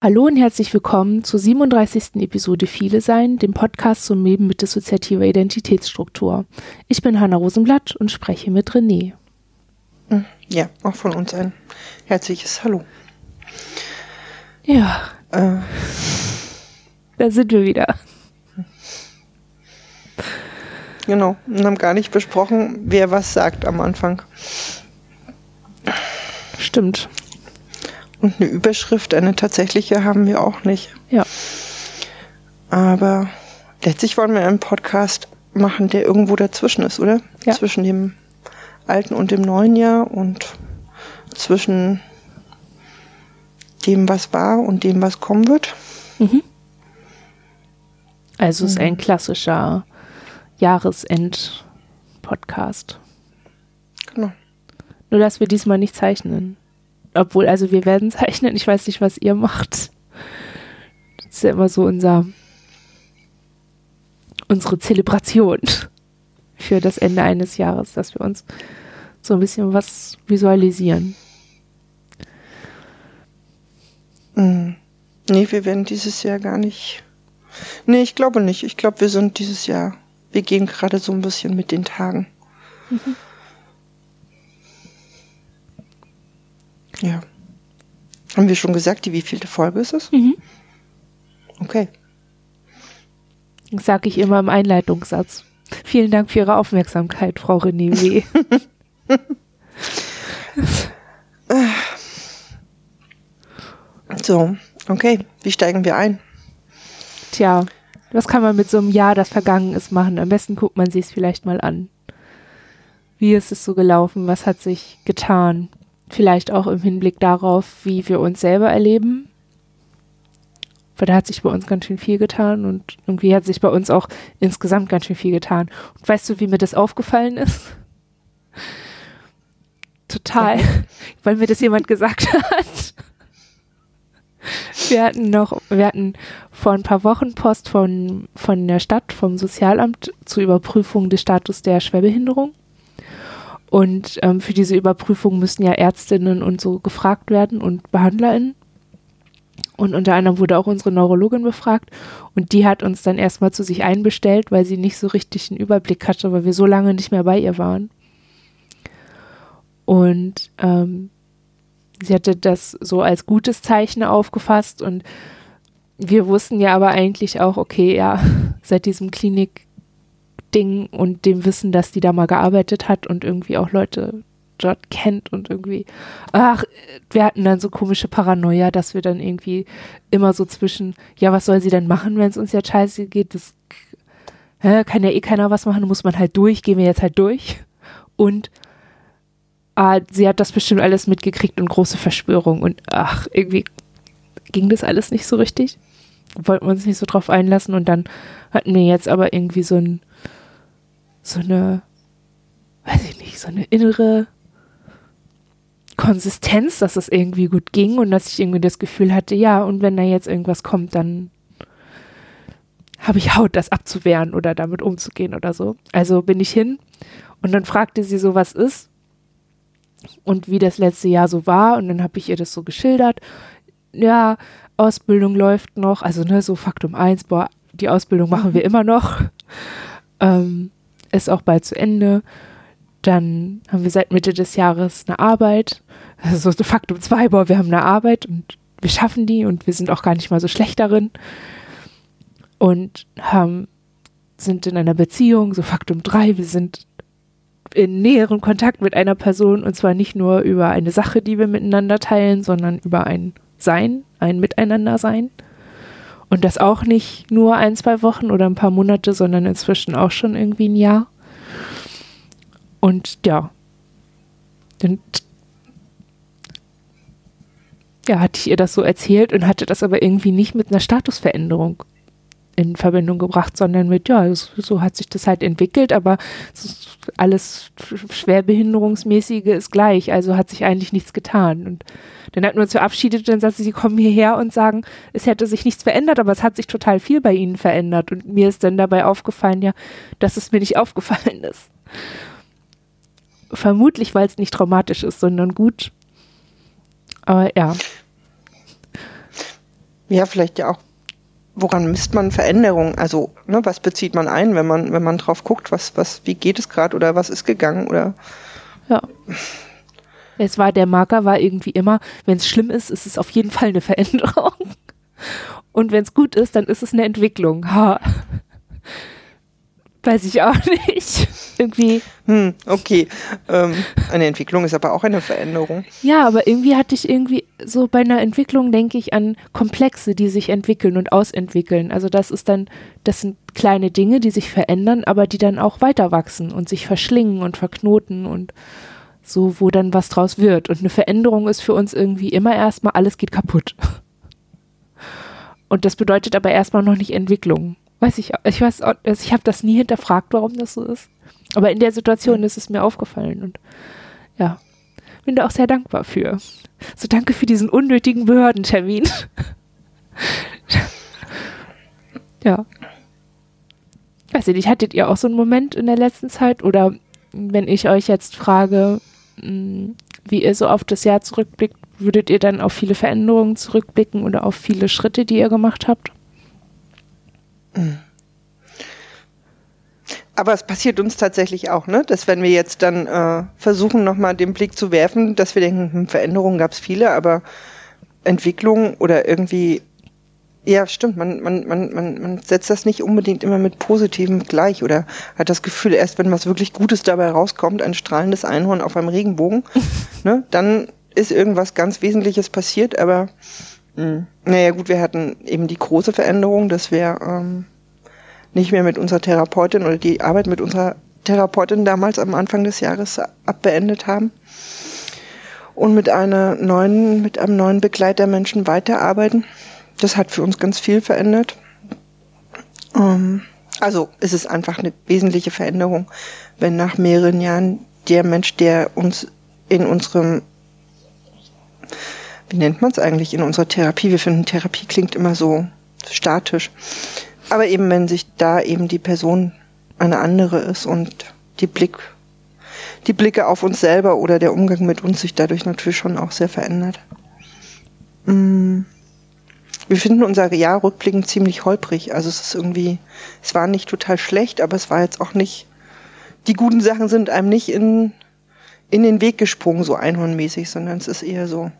Hallo und herzlich willkommen zur 37. Episode Viele Sein, dem Podcast zum Leben mit dissoziativer Identitätsstruktur. Ich bin Hanna Rosenblatt und spreche mit René. Hm, ja, auch von uns ein herzliches Hallo. Ja. Äh. Da sind wir wieder. Genau, und haben gar nicht besprochen, wer was sagt am Anfang. Stimmt. Und eine Überschrift, eine tatsächliche, haben wir auch nicht. Ja. Aber letztlich wollen wir einen Podcast machen, der irgendwo dazwischen ist, oder? Ja. Zwischen dem alten und dem neuen Jahr und zwischen dem, was war und dem, was kommen wird. Mhm. Also es ist ein mhm. klassischer Jahresend-Podcast. Genau. Nur, dass wir diesmal nicht zeichnen. Obwohl, also wir werden zeichnen. Ich weiß nicht, was ihr macht. Das ist ja immer so unser, unsere Zelebration für das Ende eines Jahres, dass wir uns so ein bisschen was visualisieren. Mhm. Nee, wir werden dieses Jahr gar nicht. Nee, ich glaube nicht. Ich glaube, wir sind dieses Jahr. Wir gehen gerade so ein bisschen mit den Tagen. Mhm. Ja. Haben wir schon gesagt, die wievielte Folge ist es? Mhm. Okay. Das sage ich immer im Einleitungssatz. Vielen Dank für Ihre Aufmerksamkeit, Frau René W. so, okay. Wie steigen wir ein? Tja, was kann man mit so einem Jahr, das vergangen ist, machen? Am besten guckt man sich es vielleicht mal an. Wie ist es so gelaufen? Was hat sich getan? Vielleicht auch im Hinblick darauf, wie wir uns selber erleben. Weil da hat sich bei uns ganz schön viel getan und irgendwie hat sich bei uns auch insgesamt ganz schön viel getan. Und weißt du, wie mir das aufgefallen ist? Total, weil mir das jemand gesagt hat. Wir hatten noch, wir hatten vor ein paar Wochen Post von, von der Stadt, vom Sozialamt zur Überprüfung des Status der Schwerbehinderung. Und ähm, für diese Überprüfung müssen ja Ärztinnen und so gefragt werden und BehandlerInnen. Und unter anderem wurde auch unsere Neurologin befragt und die hat uns dann erstmal zu sich einbestellt, weil sie nicht so richtig einen Überblick hatte, weil wir so lange nicht mehr bei ihr waren. Und ähm, sie hatte das so als gutes Zeichen aufgefasst und wir wussten ja aber eigentlich auch, okay, ja, seit diesem Klinik Ding und dem Wissen, dass die da mal gearbeitet hat und irgendwie auch Leute dort kennt und irgendwie, ach, wir hatten dann so komische Paranoia, dass wir dann irgendwie immer so zwischen, ja, was soll sie denn machen, wenn es uns jetzt scheiße geht? Das hä, kann ja eh keiner was machen, muss man halt durch, gehen wir jetzt halt durch. Und ah, sie hat das bestimmt alles mitgekriegt und große Verschwörung und ach, irgendwie ging das alles nicht so richtig. Wollten wir uns nicht so drauf einlassen und dann hatten wir jetzt aber irgendwie so ein so eine, weiß ich nicht, so eine innere Konsistenz, dass es irgendwie gut ging und dass ich irgendwie das Gefühl hatte, ja, und wenn da jetzt irgendwas kommt, dann habe ich Haut, das abzuwehren oder damit umzugehen oder so. Also bin ich hin und dann fragte sie so, was ist und wie das letzte Jahr so war und dann habe ich ihr das so geschildert. Ja, Ausbildung läuft noch, also ne, so Faktum 1, boah, die Ausbildung machen wir immer noch. Ähm, ist auch bald zu Ende. Dann haben wir seit Mitte des Jahres eine Arbeit. So Faktum 2, boah, wir haben eine Arbeit und wir schaffen die und wir sind auch gar nicht mal so schlecht darin. Und haben, sind in einer Beziehung, so Faktum 3, wir sind in näherem Kontakt mit einer Person und zwar nicht nur über eine Sache, die wir miteinander teilen, sondern über ein Sein, ein Miteinander-Sein. Und das auch nicht nur ein, zwei Wochen oder ein paar Monate, sondern inzwischen auch schon irgendwie ein Jahr. Und ja, dann ja, hatte ich ihr das so erzählt und hatte das aber irgendwie nicht mit einer Statusveränderung in Verbindung gebracht, sondern mit, ja, so hat sich das halt entwickelt, aber alles Schwerbehinderungsmäßige ist gleich, also hat sich eigentlich nichts getan. Und dann hat wir uns verabschiedet, dann sagte sie, sie kommen hierher und sagen, es hätte sich nichts verändert, aber es hat sich total viel bei ihnen verändert. Und mir ist dann dabei aufgefallen, ja, dass es mir nicht aufgefallen ist. Vermutlich, weil es nicht traumatisch ist, sondern gut. Aber ja. ja, vielleicht ja auch, woran misst man Veränderungen? Also, ne, was bezieht man ein, wenn man, wenn man drauf guckt, was, was, wie geht es gerade oder was ist gegangen oder ja. Es war, der Marker war irgendwie immer, wenn es schlimm ist, ist es auf jeden Fall eine Veränderung. Und wenn es gut ist, dann ist es eine Entwicklung. Ha. Weiß ich auch nicht. Irgendwie. Hm, okay. Ähm, eine Entwicklung ist aber auch eine Veränderung. Ja, aber irgendwie hatte ich irgendwie so bei einer Entwicklung denke ich an Komplexe, die sich entwickeln und ausentwickeln. Also das ist dann, das sind kleine Dinge, die sich verändern, aber die dann auch weiter wachsen und sich verschlingen und verknoten und so, wo dann was draus wird. Und eine Veränderung ist für uns irgendwie immer erstmal, alles geht kaputt. Und das bedeutet aber erstmal noch nicht Entwicklung. Weiß ich, ich weiß, ich habe das nie hinterfragt, warum das so ist. Aber in der Situation ist es mir aufgefallen und ja, bin da auch sehr dankbar für. So danke für diesen unnötigen Behördentermin. ja. Weiß ich nicht, hattet ihr auch so einen Moment in der letzten Zeit oder wenn ich euch jetzt frage, Mm, wie ihr so auf das Jahr zurückblickt, würdet ihr dann auf viele Veränderungen zurückblicken oder auf viele Schritte, die ihr gemacht habt? Mm. Aber es passiert uns tatsächlich auch, ne? dass wenn wir jetzt dann äh, versuchen, nochmal den Blick zu werfen, dass wir denken, hm, Veränderungen gab es viele, aber Entwicklung oder irgendwie ja, stimmt. Man, man, man, man, man setzt das nicht unbedingt immer mit Positivem gleich oder hat das Gefühl, erst wenn was wirklich Gutes dabei rauskommt, ein strahlendes Einhorn auf einem Regenbogen, ne, dann ist irgendwas ganz Wesentliches passiert. Aber mh, hm, naja, gut, wir hatten eben die große Veränderung, dass wir ähm, nicht mehr mit unserer Therapeutin oder die Arbeit mit unserer Therapeutin damals am Anfang des Jahres abbeendet haben und mit einer neuen, mit einem neuen Begleiter Menschen weiterarbeiten das hat für uns ganz viel verändert. Ähm, also es ist einfach eine wesentliche Veränderung, wenn nach mehreren Jahren der Mensch, der uns in unserem, wie nennt man es eigentlich, in unserer Therapie, wir finden Therapie klingt immer so statisch, aber eben wenn sich da eben die Person eine andere ist und die Blick, die Blicke auf uns selber oder der Umgang mit uns sich dadurch natürlich schon auch sehr verändert. Mm wir finden unser Jahr rückblickend ziemlich holprig. Also es ist irgendwie, es war nicht total schlecht, aber es war jetzt auch nicht, die guten Sachen sind einem nicht in, in den Weg gesprungen, so einhornmäßig, sondern es ist eher so,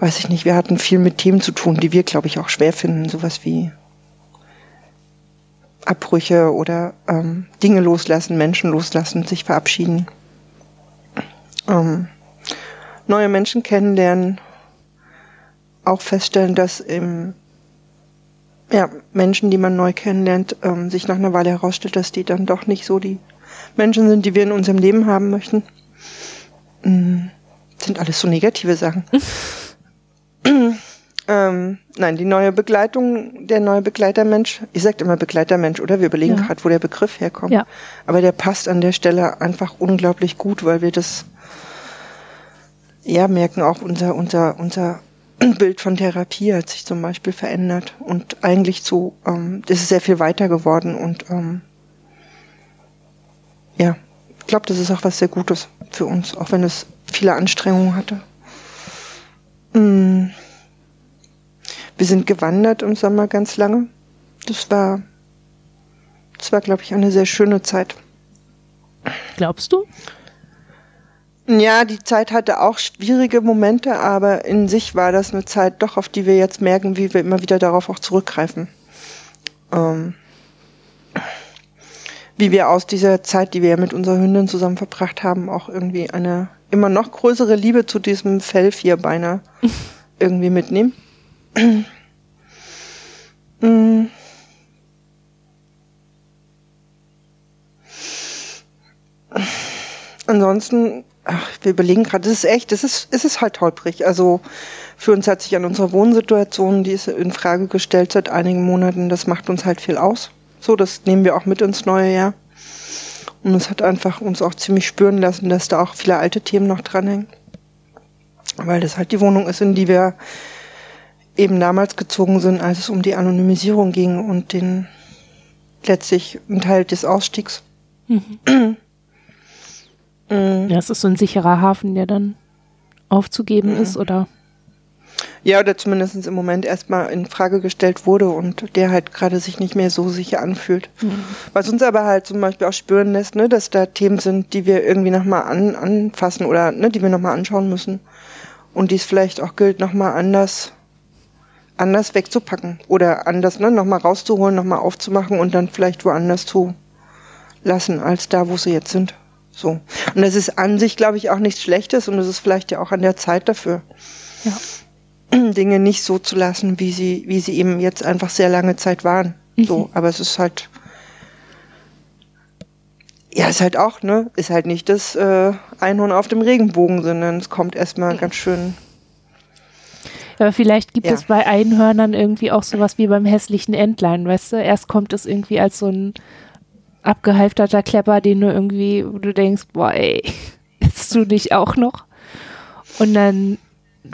weiß ich nicht, wir hatten viel mit Themen zu tun, die wir, glaube ich, auch schwer finden, sowas wie Abbrüche oder ähm, Dinge loslassen, Menschen loslassen, sich verabschieden, ähm, neue Menschen kennenlernen, auch feststellen, dass im, ja, Menschen, die man neu kennenlernt, ähm, sich nach einer Weile herausstellt, dass die dann doch nicht so die Menschen sind, die wir in unserem Leben haben möchten. Mhm. Sind alles so negative Sachen. ähm, nein, die neue Begleitung, der neue Begleitermensch, ich sag immer Begleitermensch, oder? Wir überlegen ja. gerade, wo der Begriff herkommt. Ja. Aber der passt an der Stelle einfach unglaublich gut, weil wir das ja merken auch unser, unser, unser Bild von Therapie hat sich zum Beispiel verändert und eigentlich zu, ähm, das ist sehr viel weiter geworden und ähm, ja, ich glaube, das ist auch was sehr Gutes für uns, auch wenn es viele Anstrengungen hatte. Mm. Wir sind gewandert im Sommer ganz lange. Das war, das war, glaube ich, eine sehr schöne Zeit. Glaubst du? Ja, die Zeit hatte auch schwierige Momente, aber in sich war das eine Zeit doch, auf die wir jetzt merken, wie wir immer wieder darauf auch zurückgreifen. Ähm, wie wir aus dieser Zeit, die wir mit unserer Hündin zusammen verbracht haben, auch irgendwie eine immer noch größere Liebe zu diesem Fellvierbeiner irgendwie mitnehmen. Mm. Ansonsten ach, wir überlegen gerade, das ist echt, das ist, es ist halt holprig. Also für uns hat sich an unserer Wohnsituation, die ist in Frage gestellt seit einigen Monaten, das macht uns halt viel aus. So, das nehmen wir auch mit ins neue Jahr. Und es hat einfach uns auch ziemlich spüren lassen, dass da auch viele alte Themen noch dranhängen. Weil das halt die Wohnung ist, in die wir eben damals gezogen sind, als es um die Anonymisierung ging und den letztlich ein Teil des Ausstiegs. Mhm. Mhm. Ja, es ist so ein sicherer Hafen, der dann aufzugeben mhm. ist, oder? Ja, oder zumindest im Moment erstmal in Frage gestellt wurde und der halt gerade sich nicht mehr so sicher anfühlt. Mhm. Was uns aber halt zum Beispiel auch spüren lässt, ne, dass da Themen sind, die wir irgendwie nochmal an, anfassen oder ne, die wir nochmal anschauen müssen. Und dies vielleicht auch gilt, nochmal anders, anders wegzupacken oder anders ne, nochmal rauszuholen, nochmal aufzumachen und dann vielleicht woanders zu lassen, als da, wo sie jetzt sind. So. Und das ist an sich, glaube ich, auch nichts Schlechtes und es ist vielleicht ja auch an der Zeit dafür. Ja. Dinge nicht so zu lassen, wie sie, wie sie eben jetzt einfach sehr lange Zeit waren. Mhm. So, aber es ist halt, ja, ist halt auch, ne, ist halt nicht das äh, Einhorn auf dem Regenbogen, sondern es kommt erstmal ganz schön. Aber vielleicht gibt ja. es bei Einhörnern irgendwie auch sowas wie beim hässlichen Entlein, weißt du? Erst kommt es irgendwie als so ein abgehalfterter Klepper, den du irgendwie, wo du denkst, boah, ey, jetzt du dich auch noch. Und dann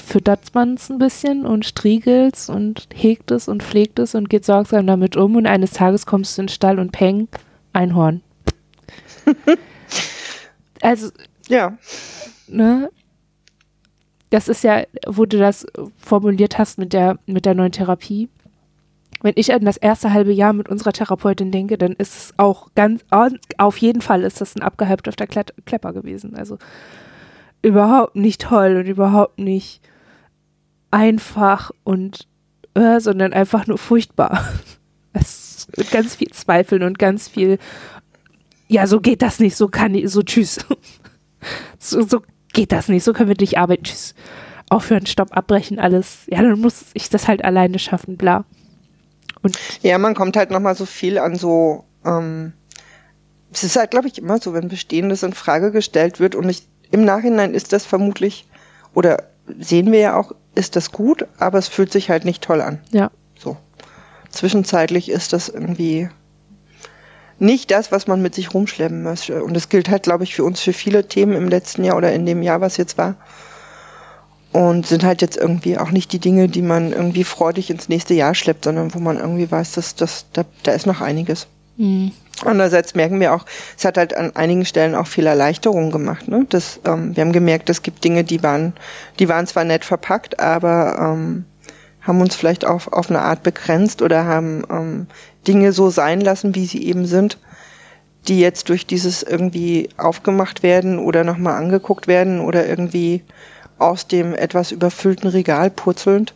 füttert man es ein bisschen und striegelt es und hegt es und pflegt es und geht sorgsam damit um und eines Tages kommst du in den Stall und peng, Einhorn. also, ja. Ne? Das ist ja, wo du das formuliert hast mit der, mit der neuen Therapie. Wenn ich an das erste halbe Jahr mit unserer Therapeutin denke, dann ist es auch ganz, auf jeden Fall ist das ein abgehypter Klepper gewesen. Also, überhaupt nicht toll und überhaupt nicht einfach und äh, sondern einfach nur furchtbar. Es mit ganz viel Zweifeln und ganz viel ja, so geht das nicht, so kann ich, so tschüss. so, so geht das nicht, so können wir nicht arbeiten, tschüss. Aufhören, stopp, abbrechen, alles. Ja, dann muss ich das halt alleine schaffen, bla. Und ja, man kommt halt nochmal so viel an so, ähm, es ist halt, glaube ich, immer so, wenn Bestehendes in Frage gestellt wird und ich im Nachhinein ist das vermutlich, oder sehen wir ja auch, ist das gut, aber es fühlt sich halt nicht toll an. Ja. So. Zwischenzeitlich ist das irgendwie nicht das, was man mit sich rumschleppen möchte. Und das gilt halt, glaube ich, für uns für viele Themen im letzten Jahr oder in dem Jahr, was jetzt war. Und sind halt jetzt irgendwie auch nicht die Dinge, die man irgendwie freudig ins nächste Jahr schleppt, sondern wo man irgendwie weiß, dass, dass da, da ist noch einiges. Mhm. Andererseits merken wir auch, es hat halt an einigen Stellen auch viel Erleichterung gemacht. Ne? Das, ähm, wir haben gemerkt, es gibt Dinge, die waren, die waren zwar nett verpackt, aber ähm, haben uns vielleicht auf, auf eine Art begrenzt oder haben ähm, Dinge so sein lassen, wie sie eben sind, die jetzt durch dieses irgendwie aufgemacht werden oder nochmal angeguckt werden oder irgendwie aus dem etwas überfüllten Regal purzelnd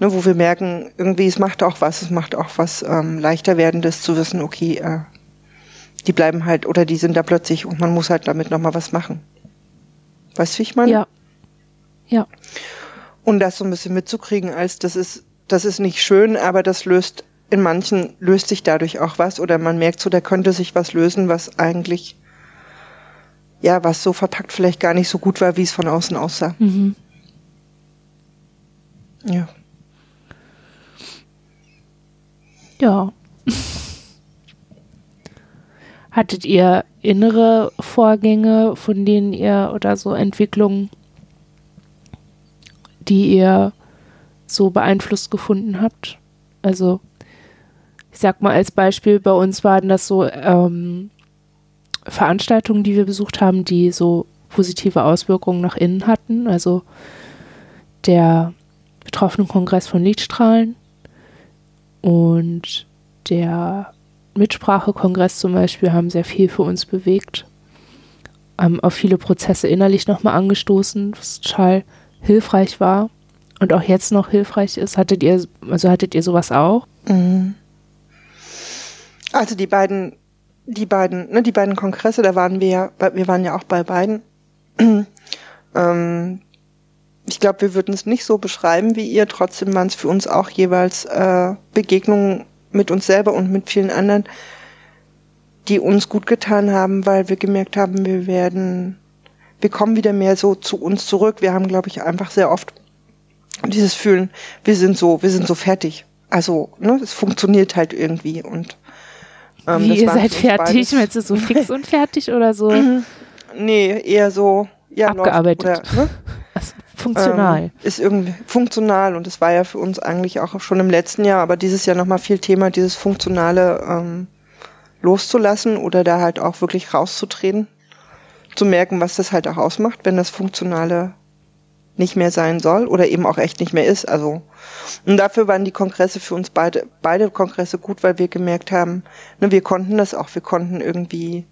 ne, wo wir merken, irgendwie es macht auch was, es macht auch was ähm, leichter werdendes zu wissen, okay, äh, die bleiben halt oder die sind da plötzlich und man muss halt damit nochmal was machen. Weißt du, wie ich meine? Ja. Ja. Und das so ein bisschen mitzukriegen, als das ist, das ist nicht schön, aber das löst, in manchen löst sich dadurch auch was oder man merkt so, da könnte sich was lösen, was eigentlich, ja, was so verpackt vielleicht gar nicht so gut war, wie es von außen aussah. Mhm. Ja. Ja. Hattet ihr innere Vorgänge, von denen ihr oder so Entwicklungen, die ihr so beeinflusst gefunden habt? Also, ich sag mal als Beispiel, bei uns waren das so ähm, Veranstaltungen, die wir besucht haben, die so positive Auswirkungen nach innen hatten. Also der betroffenen Kongress von Lichtstrahlen und der Mitsprachekongress zum Beispiel haben sehr viel für uns bewegt, haben auf viele Prozesse innerlich nochmal angestoßen, was total hilfreich war und auch jetzt noch hilfreich ist. Hattet ihr, also hattet ihr sowas auch? Mhm. Also die beiden, die beiden, ne, die beiden Kongresse, da waren wir ja, wir waren ja auch bei beiden. ähm, ich glaube, wir würden es nicht so beschreiben wie ihr. Trotzdem waren es für uns auch jeweils äh, Begegnungen mit uns selber und mit vielen anderen, die uns gut getan haben, weil wir gemerkt haben, wir werden, wir kommen wieder mehr so zu uns zurück. Wir haben, glaube ich, einfach sehr oft dieses Fühlen, wir sind so, wir sind so fertig. Also, ne, es funktioniert halt irgendwie und ähm, Wie, ihr seid fertig? Meinst du so fix und fertig oder so? nee, eher so, ja, abgearbeitet. Oder, ne? Funktional. Ähm, ist irgendwie funktional und das war ja für uns eigentlich auch schon im letzten Jahr, aber dieses Jahr nochmal viel Thema, dieses Funktionale ähm, loszulassen oder da halt auch wirklich rauszutreten, zu merken, was das halt auch ausmacht, wenn das Funktionale nicht mehr sein soll oder eben auch echt nicht mehr ist. Also und dafür waren die Kongresse für uns beide beide Kongresse gut, weil wir gemerkt haben, ne, wir konnten das auch, wir konnten irgendwie,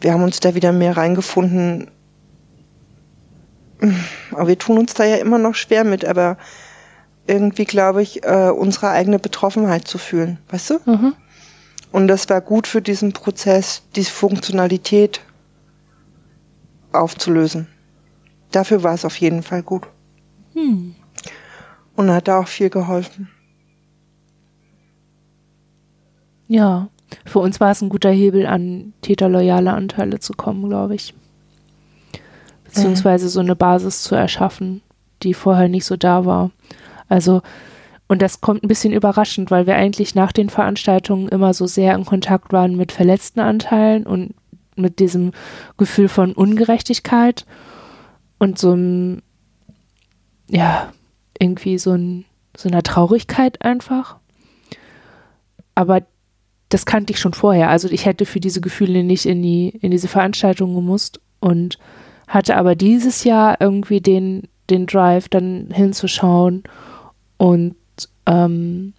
wir haben uns da wieder mehr reingefunden. Aber wir tun uns da ja immer noch schwer mit, aber irgendwie glaube ich, äh, unsere eigene Betroffenheit zu fühlen, weißt du? Mhm. Und das war gut für diesen Prozess, diese Funktionalität aufzulösen. Dafür war es auf jeden Fall gut. Hm. Und hat da auch viel geholfen. Ja, für uns war es ein guter Hebel, an täterloyale Anteile zu kommen, glaube ich. Beziehungsweise so eine Basis zu erschaffen, die vorher nicht so da war. Also, und das kommt ein bisschen überraschend, weil wir eigentlich nach den Veranstaltungen immer so sehr in Kontakt waren mit verletzten Anteilen und mit diesem Gefühl von Ungerechtigkeit und so einem, ja, irgendwie so, ein, so einer Traurigkeit einfach. Aber das kannte ich schon vorher. Also ich hätte für diese Gefühle nicht in die, in diese Veranstaltung gemusst und hatte aber dieses Jahr irgendwie den, den Drive, dann hinzuschauen und ähm,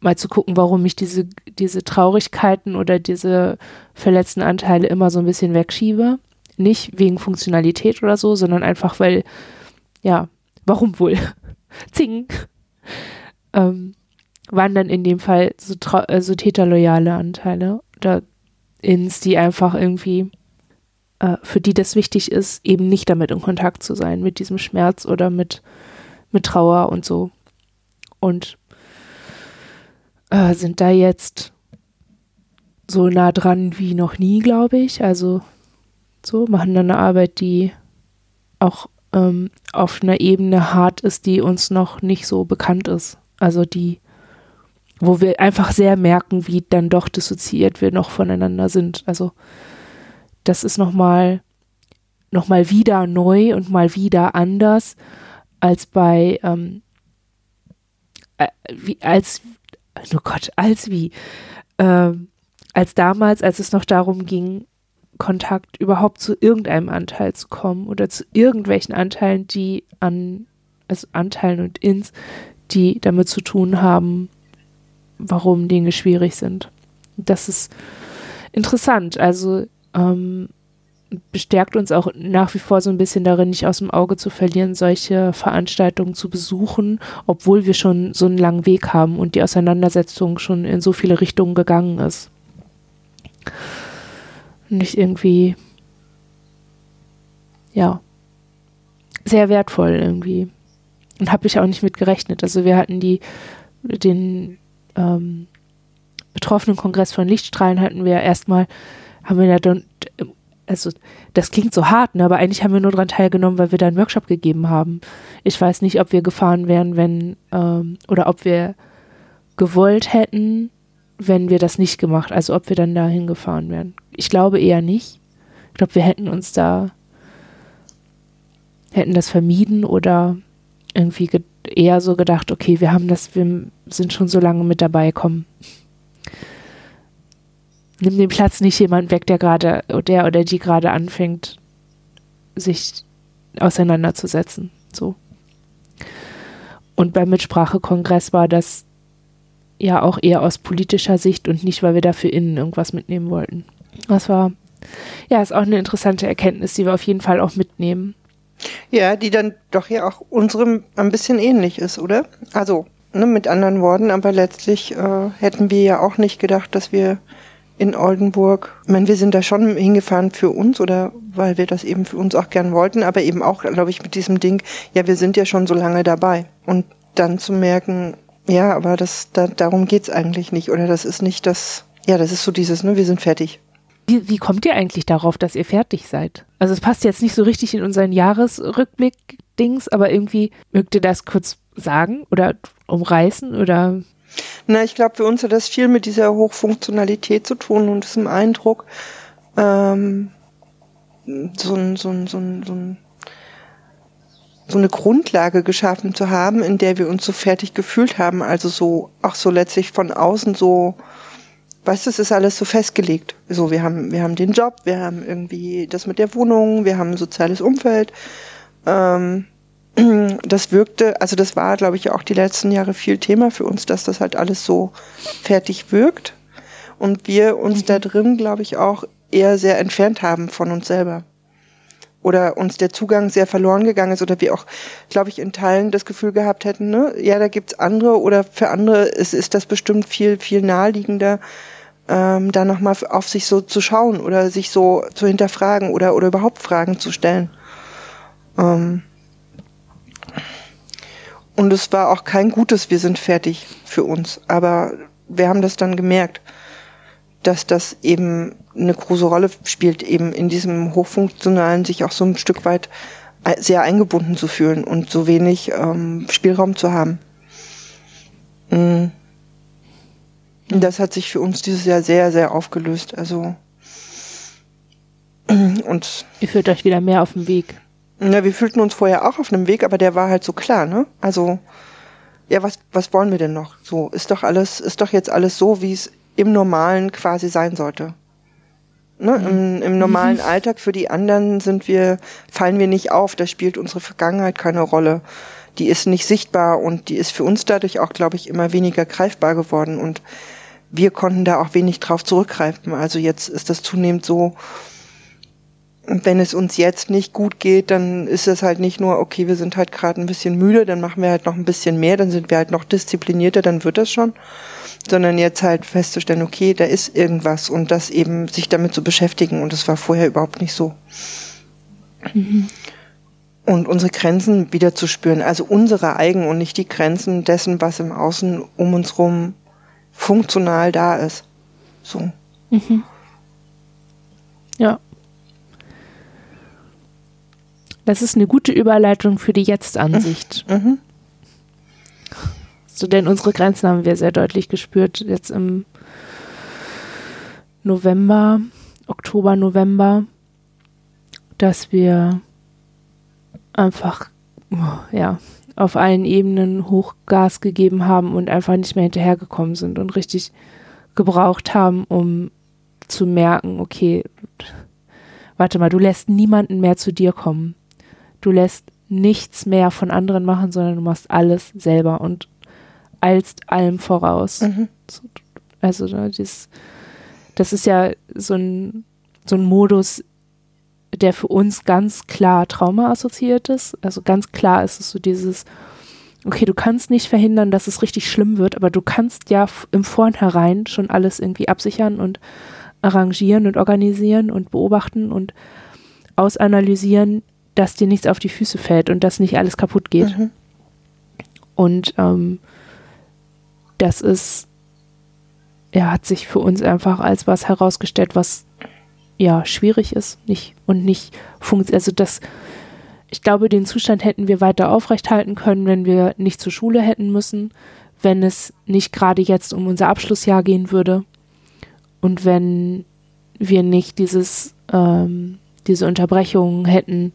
mal zu gucken, warum ich diese, diese Traurigkeiten oder diese verletzten Anteile immer so ein bisschen wegschiebe. Nicht wegen Funktionalität oder so, sondern einfach, weil, ja, warum wohl? Zing. Ähm, waren dann in dem Fall so, äh, so täterloyale Anteile oder ins, die einfach irgendwie, äh, für die das wichtig ist, eben nicht damit in Kontakt zu sein, mit diesem Schmerz oder mit, mit Trauer und so. Und äh, sind da jetzt so nah dran wie noch nie, glaube ich. Also so, machen dann eine Arbeit, die auch ähm, auf einer Ebene hart ist, die uns noch nicht so bekannt ist. Also die, wo wir einfach sehr merken, wie dann doch dissoziiert wir noch voneinander sind. Also das ist nochmal noch mal wieder neu und mal wieder anders als bei ähm, äh, wie, als oh Gott, als wie, ähm, als damals, als es noch darum ging, Kontakt überhaupt zu irgendeinem Anteil zu kommen oder zu irgendwelchen Anteilen, die an, also Anteilen und Ins, die damit zu tun haben, warum Dinge schwierig sind. Das ist interessant. Also ähm, bestärkt uns auch nach wie vor so ein bisschen darin, nicht aus dem Auge zu verlieren, solche Veranstaltungen zu besuchen, obwohl wir schon so einen langen Weg haben und die Auseinandersetzung schon in so viele Richtungen gegangen ist. Nicht irgendwie, ja, sehr wertvoll irgendwie. Und habe ich auch nicht mit gerechnet. Also wir hatten die, den ähm, betroffenen Kongress von Lichtstrahlen hatten wir erstmal, haben wir da dann also das klingt so hart, ne, aber eigentlich haben wir nur daran teilgenommen, weil wir da einen Workshop gegeben haben. Ich weiß nicht, ob wir gefahren wären, wenn, ähm, oder ob wir gewollt hätten, wenn wir das nicht gemacht, also ob wir dann da hingefahren wären. Ich glaube eher nicht. Ich glaube, wir hätten uns da, hätten das vermieden oder irgendwie eher so gedacht, okay, wir haben das, wir sind schon so lange mit dabei, komm, nimm den Platz nicht jemand weg, der gerade, der oder die gerade anfängt, sich auseinanderzusetzen. So. Und beim Mitsprachekongress war das ja auch eher aus politischer Sicht und nicht, weil wir dafür innen irgendwas mitnehmen wollten. Das war, ja, ist auch eine interessante Erkenntnis, die wir auf jeden Fall auch mitnehmen. Ja, die dann doch ja auch unserem ein bisschen ähnlich ist, oder? Also, ne, mit anderen Worten, aber letztlich äh, hätten wir ja auch nicht gedacht, dass wir in Oldenburg. Ich meine, wir sind da schon hingefahren für uns oder weil wir das eben für uns auch gern wollten, aber eben auch, glaube ich, mit diesem Ding, ja, wir sind ja schon so lange dabei. Und dann zu merken, ja, aber das, da, darum geht's eigentlich nicht. Oder das ist nicht das, ja, das ist so dieses, ne, wir sind fertig. Wie, wie kommt ihr eigentlich darauf, dass ihr fertig seid? Also es passt jetzt nicht so richtig in unseren Jahresrückblick-Dings, aber irgendwie mögt ihr das kurz sagen oder umreißen oder na, ich glaube, für uns hat das viel mit dieser Hochfunktionalität zu tun und diesem Eindruck, ähm, so, ein, so, ein, so, ein, so, ein, so eine Grundlage geschaffen zu haben, in der wir uns so fertig gefühlt haben. Also so, auch so letztlich von außen so, weißt du, es ist alles so festgelegt. So, wir haben, wir haben den Job, wir haben irgendwie das mit der Wohnung, wir haben ein soziales Umfeld Ähm, das wirkte, also das war, glaube ich, auch die letzten Jahre viel Thema für uns, dass das halt alles so fertig wirkt und wir uns mhm. da drin, glaube ich, auch eher sehr entfernt haben von uns selber. Oder uns der Zugang sehr verloren gegangen ist oder wir auch, glaube ich, in Teilen das Gefühl gehabt hätten, ne, ja, da gibt's andere oder für andere ist, ist das bestimmt viel, viel naheliegender, ähm, da nochmal auf sich so zu schauen oder sich so zu hinterfragen oder, oder überhaupt Fragen zu stellen. Ähm, und es war auch kein gutes, wir sind fertig für uns. Aber wir haben das dann gemerkt, dass das eben eine große Rolle spielt, eben in diesem hochfunktionalen sich auch so ein Stück weit sehr eingebunden zu fühlen und so wenig ähm, Spielraum zu haben. Mhm. Das hat sich für uns dieses Jahr sehr, sehr aufgelöst. Also und ihr fühlt euch wieder mehr auf den Weg. Na, wir fühlten uns vorher auch auf einem Weg, aber der war halt so klar, ne? Also, ja, was, was wollen wir denn noch? So, ist doch alles, ist doch jetzt alles so, wie es im Normalen quasi sein sollte. Ne? Mhm. Im, Im normalen mhm. Alltag für die anderen sind wir, fallen wir nicht auf, da spielt unsere Vergangenheit keine Rolle. Die ist nicht sichtbar und die ist für uns dadurch auch, glaube ich, immer weniger greifbar geworden und wir konnten da auch wenig drauf zurückgreifen. Also jetzt ist das zunehmend so, wenn es uns jetzt nicht gut geht, dann ist es halt nicht nur, okay, wir sind halt gerade ein bisschen müde, dann machen wir halt noch ein bisschen mehr, dann sind wir halt noch disziplinierter, dann wird das schon, sondern jetzt halt festzustellen, okay, da ist irgendwas und das eben sich damit zu beschäftigen und das war vorher überhaupt nicht so. Mhm. Und unsere Grenzen wieder zu spüren, also unsere eigenen und nicht die Grenzen dessen, was im Außen um uns rum funktional da ist. So. Mhm. Ja. Das ist eine gute Überleitung für die Jetzt-Ansicht. Mhm. So, denn unsere Grenzen haben wir sehr deutlich gespürt jetzt im November, Oktober, November, dass wir einfach, ja, auf allen Ebenen Hochgas gegeben haben und einfach nicht mehr hinterhergekommen sind und richtig gebraucht haben, um zu merken, okay, warte mal, du lässt niemanden mehr zu dir kommen. Du lässt nichts mehr von anderen machen, sondern du machst alles selber und eilst allem voraus. Mhm. Also das, das ist ja so ein, so ein Modus, der für uns ganz klar Trauma assoziiert ist. Also ganz klar ist es so dieses, okay, du kannst nicht verhindern, dass es richtig schlimm wird, aber du kannst ja im Vornherein schon alles irgendwie absichern und arrangieren und organisieren und beobachten und ausanalysieren, dass dir nichts auf die Füße fällt und dass nicht alles kaputt geht. Mhm. Und ähm, das ist, ja, hat sich für uns einfach als was herausgestellt, was ja schwierig ist, nicht und nicht funktioniert. Also das, ich glaube, den Zustand hätten wir weiter aufrechthalten können, wenn wir nicht zur Schule hätten müssen, wenn es nicht gerade jetzt um unser Abschlussjahr gehen würde und wenn wir nicht dieses, ähm, diese Unterbrechungen hätten,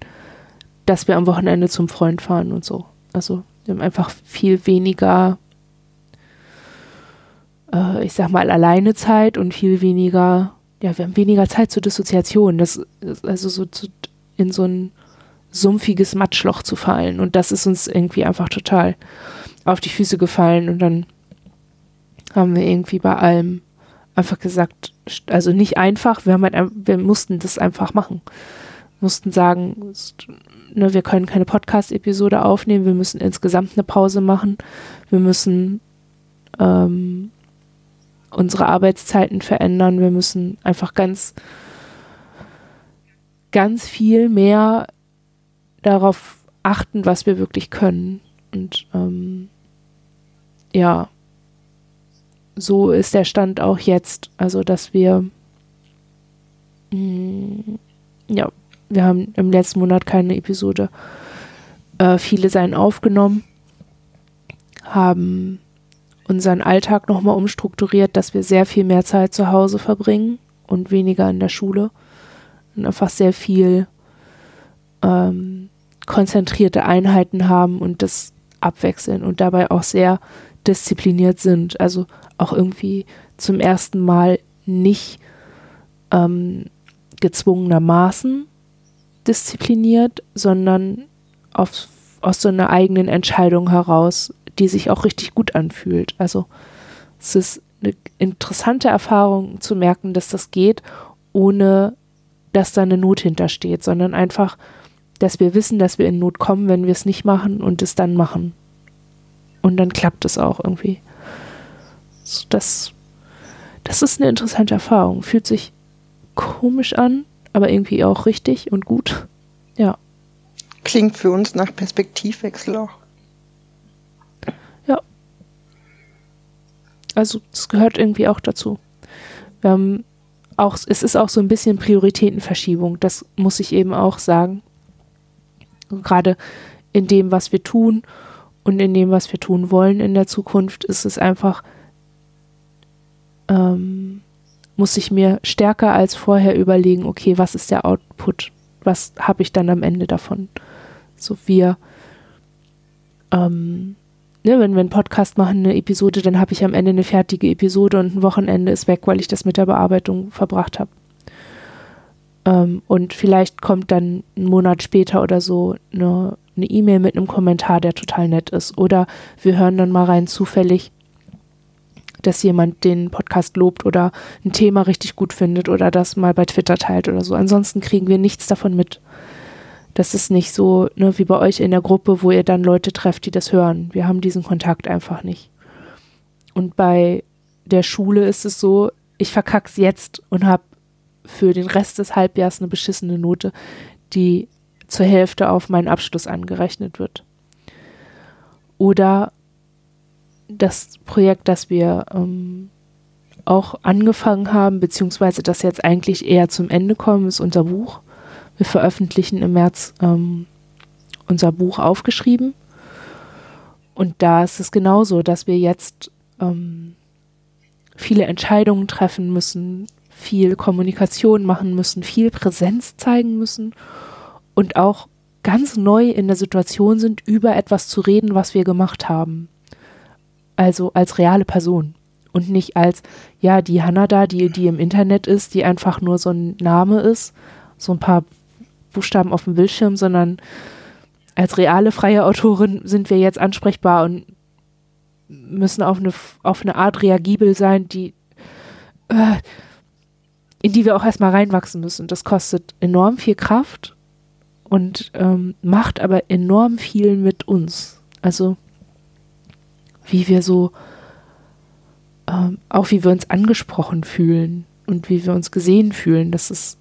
dass wir am Wochenende zum Freund fahren und so. Also wir haben einfach viel weniger, äh, ich sag mal, alleine Zeit und viel weniger, ja, wir haben weniger Zeit zur Dissoziation. Das, also so zu, in so ein sumpfiges Matschloch zu fallen. Und das ist uns irgendwie einfach total auf die Füße gefallen. Und dann haben wir irgendwie bei allem einfach gesagt, also nicht einfach, wir, haben halt, wir mussten das einfach machen. Mussten sagen, ne, wir können keine Podcast-Episode aufnehmen, wir müssen insgesamt eine Pause machen, wir müssen ähm, unsere Arbeitszeiten verändern, wir müssen einfach ganz, ganz viel mehr darauf achten, was wir wirklich können. Und ähm, ja, so ist der Stand auch jetzt. Also, dass wir mh, mm, ja, wir haben im letzten Monat keine Episode. Äh, viele seien aufgenommen, haben unseren Alltag nochmal umstrukturiert, dass wir sehr viel mehr Zeit zu Hause verbringen und weniger in der Schule. Und einfach sehr viel ähm, konzentrierte Einheiten haben und das abwechseln und dabei auch sehr diszipliniert sind. Also auch irgendwie zum ersten Mal nicht ähm, gezwungenermaßen diszipliniert, sondern auf, aus so einer eigenen Entscheidung heraus, die sich auch richtig gut anfühlt. Also es ist eine interessante Erfahrung zu merken, dass das geht, ohne dass da eine Not hintersteht, sondern einfach, dass wir wissen, dass wir in Not kommen, wenn wir es nicht machen und es dann machen. Und dann klappt es auch irgendwie. Das, das ist eine interessante Erfahrung. Fühlt sich komisch an, aber irgendwie auch richtig und gut. Ja. Klingt für uns nach Perspektivwechsel auch. Also, das gehört irgendwie auch dazu. Haben auch, es ist auch so ein bisschen Prioritätenverschiebung, das muss ich eben auch sagen. Gerade in dem, was wir tun und in dem, was wir tun wollen in der Zukunft, ist es einfach, ähm, muss ich mir stärker als vorher überlegen, okay, was ist der Output? Was habe ich dann am Ende davon? So wir, ähm, ne, wenn wir einen Podcast machen, eine Episode, dann habe ich am Ende eine fertige Episode und ein Wochenende ist weg, weil ich das mit der Bearbeitung verbracht habe. Ähm, und vielleicht kommt dann einen Monat später oder so eine eine E-Mail mit einem Kommentar, der total nett ist. Oder wir hören dann mal rein zufällig, dass jemand den Podcast lobt oder ein Thema richtig gut findet oder das mal bei Twitter teilt oder so. Ansonsten kriegen wir nichts davon mit. Das ist nicht so ne, wie bei euch in der Gruppe, wo ihr dann Leute trefft, die das hören. Wir haben diesen Kontakt einfach nicht. Und bei der Schule ist es so, ich verkack's jetzt und habe für den Rest des Halbjahres eine beschissene Note, die zur Hälfte auf meinen Abschluss angerechnet wird. Oder das Projekt, das wir ähm, auch angefangen haben, beziehungsweise das jetzt eigentlich eher zum Ende kommt, ist unser Buch. Wir veröffentlichen im März ähm, unser Buch aufgeschrieben. Und da ist es genauso, dass wir jetzt ähm, viele Entscheidungen treffen müssen, viel Kommunikation machen müssen, viel Präsenz zeigen müssen und auch ganz neu in der Situation sind, über etwas zu reden, was wir gemacht haben. Also als reale Person und nicht als, ja, die Hanna da, die, die im Internet ist, die einfach nur so ein Name ist, so ein paar Buchstaben auf dem Bildschirm, sondern als reale freie Autorin sind wir jetzt ansprechbar und müssen auf eine, auf eine Art reagibel sein, die, äh, in die wir auch erstmal reinwachsen müssen. Das kostet enorm viel Kraft und ähm, macht aber enorm viel mit uns. Also wie wir so, ähm, auch wie wir uns angesprochen fühlen und wie wir uns gesehen fühlen, das ist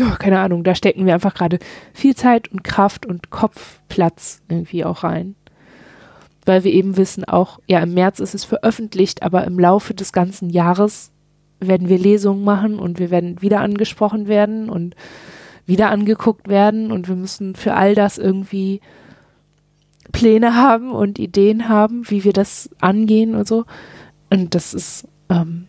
oh, keine Ahnung, da stecken wir einfach gerade viel Zeit und Kraft und Kopfplatz irgendwie auch rein. Weil wir eben wissen, auch, ja, im März ist es veröffentlicht, aber im Laufe des ganzen Jahres werden wir Lesungen machen und wir werden wieder angesprochen werden und wieder angeguckt werden und wir müssen für all das irgendwie Pläne haben und Ideen haben, wie wir das angehen und so. Und das ist, ähm,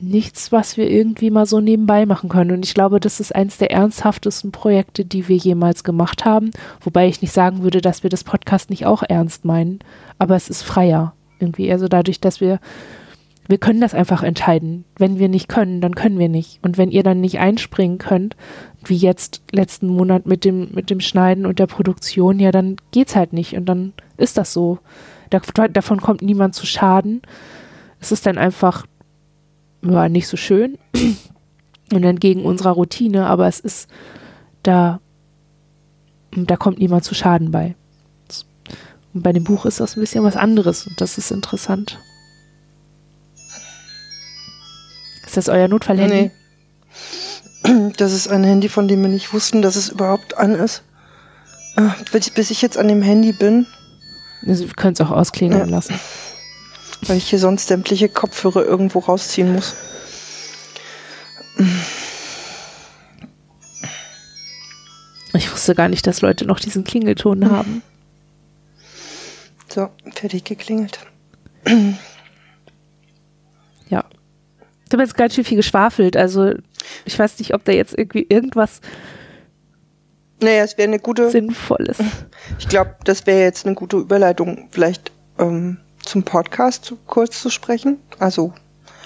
nichts, was wir irgendwie mal so nebenbei machen können. Und ich glaube, das ist eins der ernsthaftesten Projekte, die wir jemals gemacht haben. Wobei ich nicht sagen würde, dass wir das Podcast nicht auch ernst meinen. Aber es ist freier irgendwie. Also dadurch, dass wir, wir können das einfach entscheiden. Wenn wir nicht können, dann können wir nicht. Und wenn ihr dann nicht einspringen könnt, wie jetzt letzten Monat mit dem, mit dem Schneiden und der Produktion, ja, dann geht's halt nicht. Und dann ist das so. Da, davon kommt niemand zu Schaden. Es ist dann einfach war nicht so schön und entgegen unserer Routine, aber es ist da, da kommt niemand zu Schaden bei. Und bei dem Buch ist das ein bisschen was anderes und das ist interessant. Ist das euer Notfallhandy? Nee. Das ist ein Handy, von dem wir nicht wussten, dass es überhaupt an ist. Ah, bis ich jetzt an dem Handy bin. Also, wir können es auch ausklingen ja. lassen weil ich hier sonst sämtliche Kopfhörer irgendwo rausziehen muss. Ich wusste gar nicht, dass Leute noch diesen Klingelton hm. haben. So, fertig geklingelt. Ja. Ich habe jetzt ganz schön viel geschwafelt. Also, ich weiß nicht, ob da jetzt irgendwie irgendwas. Naja, es wäre eine gute. Sinnvolles. Ich glaube, das wäre jetzt eine gute Überleitung. Vielleicht ähm, zum Podcast kurz zu sprechen. Also,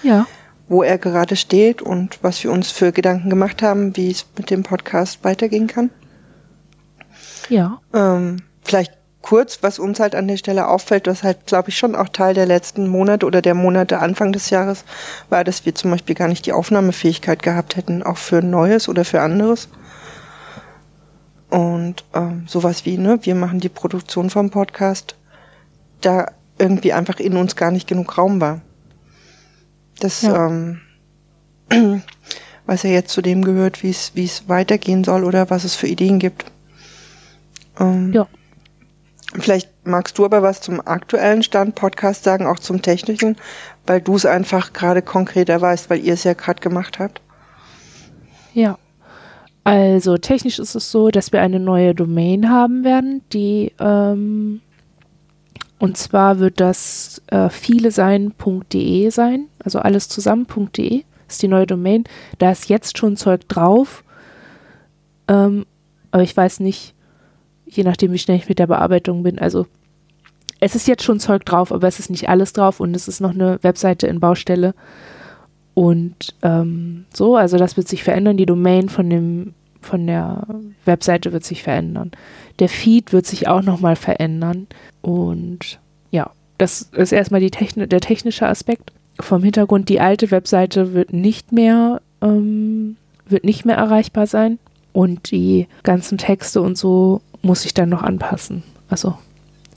ja. wo er gerade steht und was wir uns für Gedanken gemacht haben, wie es mit dem Podcast weitergehen kann. Ja. Ähm, vielleicht kurz, was uns halt an der Stelle auffällt, was halt, glaube ich, schon auch Teil der letzten Monate oder der Monate Anfang des Jahres war, dass wir zum Beispiel gar nicht die Aufnahmefähigkeit gehabt hätten, auch für Neues oder für anderes. Und ähm, sowas wie, ne, wir machen die Produktion vom Podcast, da irgendwie einfach in uns gar nicht genug Raum war. Das, ja. ähm, was ja jetzt zu dem gehört, wie es, wie es weitergehen soll oder was es für Ideen gibt. Ähm, ja. Vielleicht magst du aber was zum aktuellen Stand Podcast sagen, auch zum technischen, weil du es einfach gerade konkreter weißt, weil ihr es ja gerade gemacht habt. Ja. Also technisch ist es so, dass wir eine neue Domain haben werden, die ähm, und zwar wird das äh, vielesein.de sein, also alles zusammen.de ist die neue Domain. Da ist jetzt schon Zeug drauf, ähm, aber ich weiß nicht, je nachdem wie schnell ich mit der Bearbeitung bin. Also es ist jetzt schon Zeug drauf, aber es ist nicht alles drauf und es ist noch eine Webseite in Baustelle. Und ähm, so, also das wird sich verändern. Die Domain von dem von der Webseite wird sich verändern. Der Feed wird sich auch nochmal verändern. Und ja, das ist erstmal Techni der technische Aspekt. Vom Hintergrund, die alte Webseite wird nicht mehr, ähm, wird nicht mehr erreichbar sein. Und die ganzen Texte und so muss ich dann noch anpassen. Also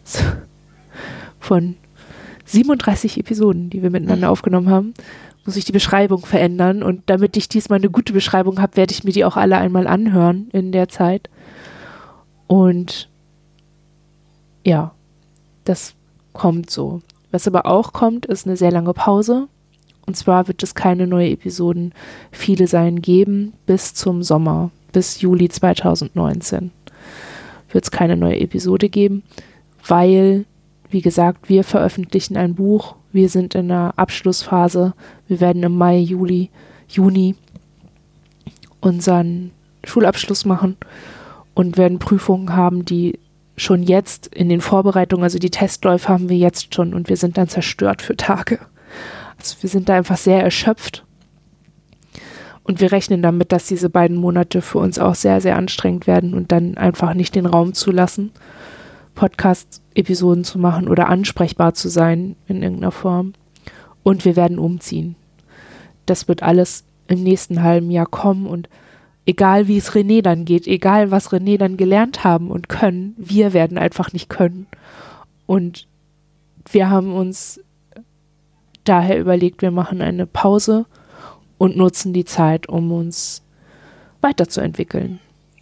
von 37 Episoden, die wir miteinander aufgenommen haben, muss ich die Beschreibung verändern. Und damit ich diesmal eine gute Beschreibung habe, werde ich mir die auch alle einmal anhören in der Zeit. Und ja, das kommt so. Was aber auch kommt, ist eine sehr lange Pause. Und zwar wird es keine neue Episoden, viele sein, geben bis zum Sommer, bis Juli 2019 wird es keine neue Episode geben, weil, wie gesagt, wir veröffentlichen ein Buch wir sind in der Abschlussphase. Wir werden im Mai, Juli, Juni unseren Schulabschluss machen und werden Prüfungen haben, die schon jetzt in den Vorbereitungen, also die Testläufe haben wir jetzt schon und wir sind dann zerstört für Tage. Also wir sind da einfach sehr erschöpft. Und wir rechnen damit, dass diese beiden Monate für uns auch sehr, sehr anstrengend werden und dann einfach nicht den Raum zulassen, Podcast-Episoden zu machen oder ansprechbar zu sein in irgendeiner Form. Und wir werden umziehen. Das wird alles im nächsten halben Jahr kommen und egal wie es René dann geht, egal was René dann gelernt haben und können, wir werden einfach nicht können. Und wir haben uns daher überlegt, wir machen eine Pause und nutzen die Zeit, um uns weiterzuentwickeln.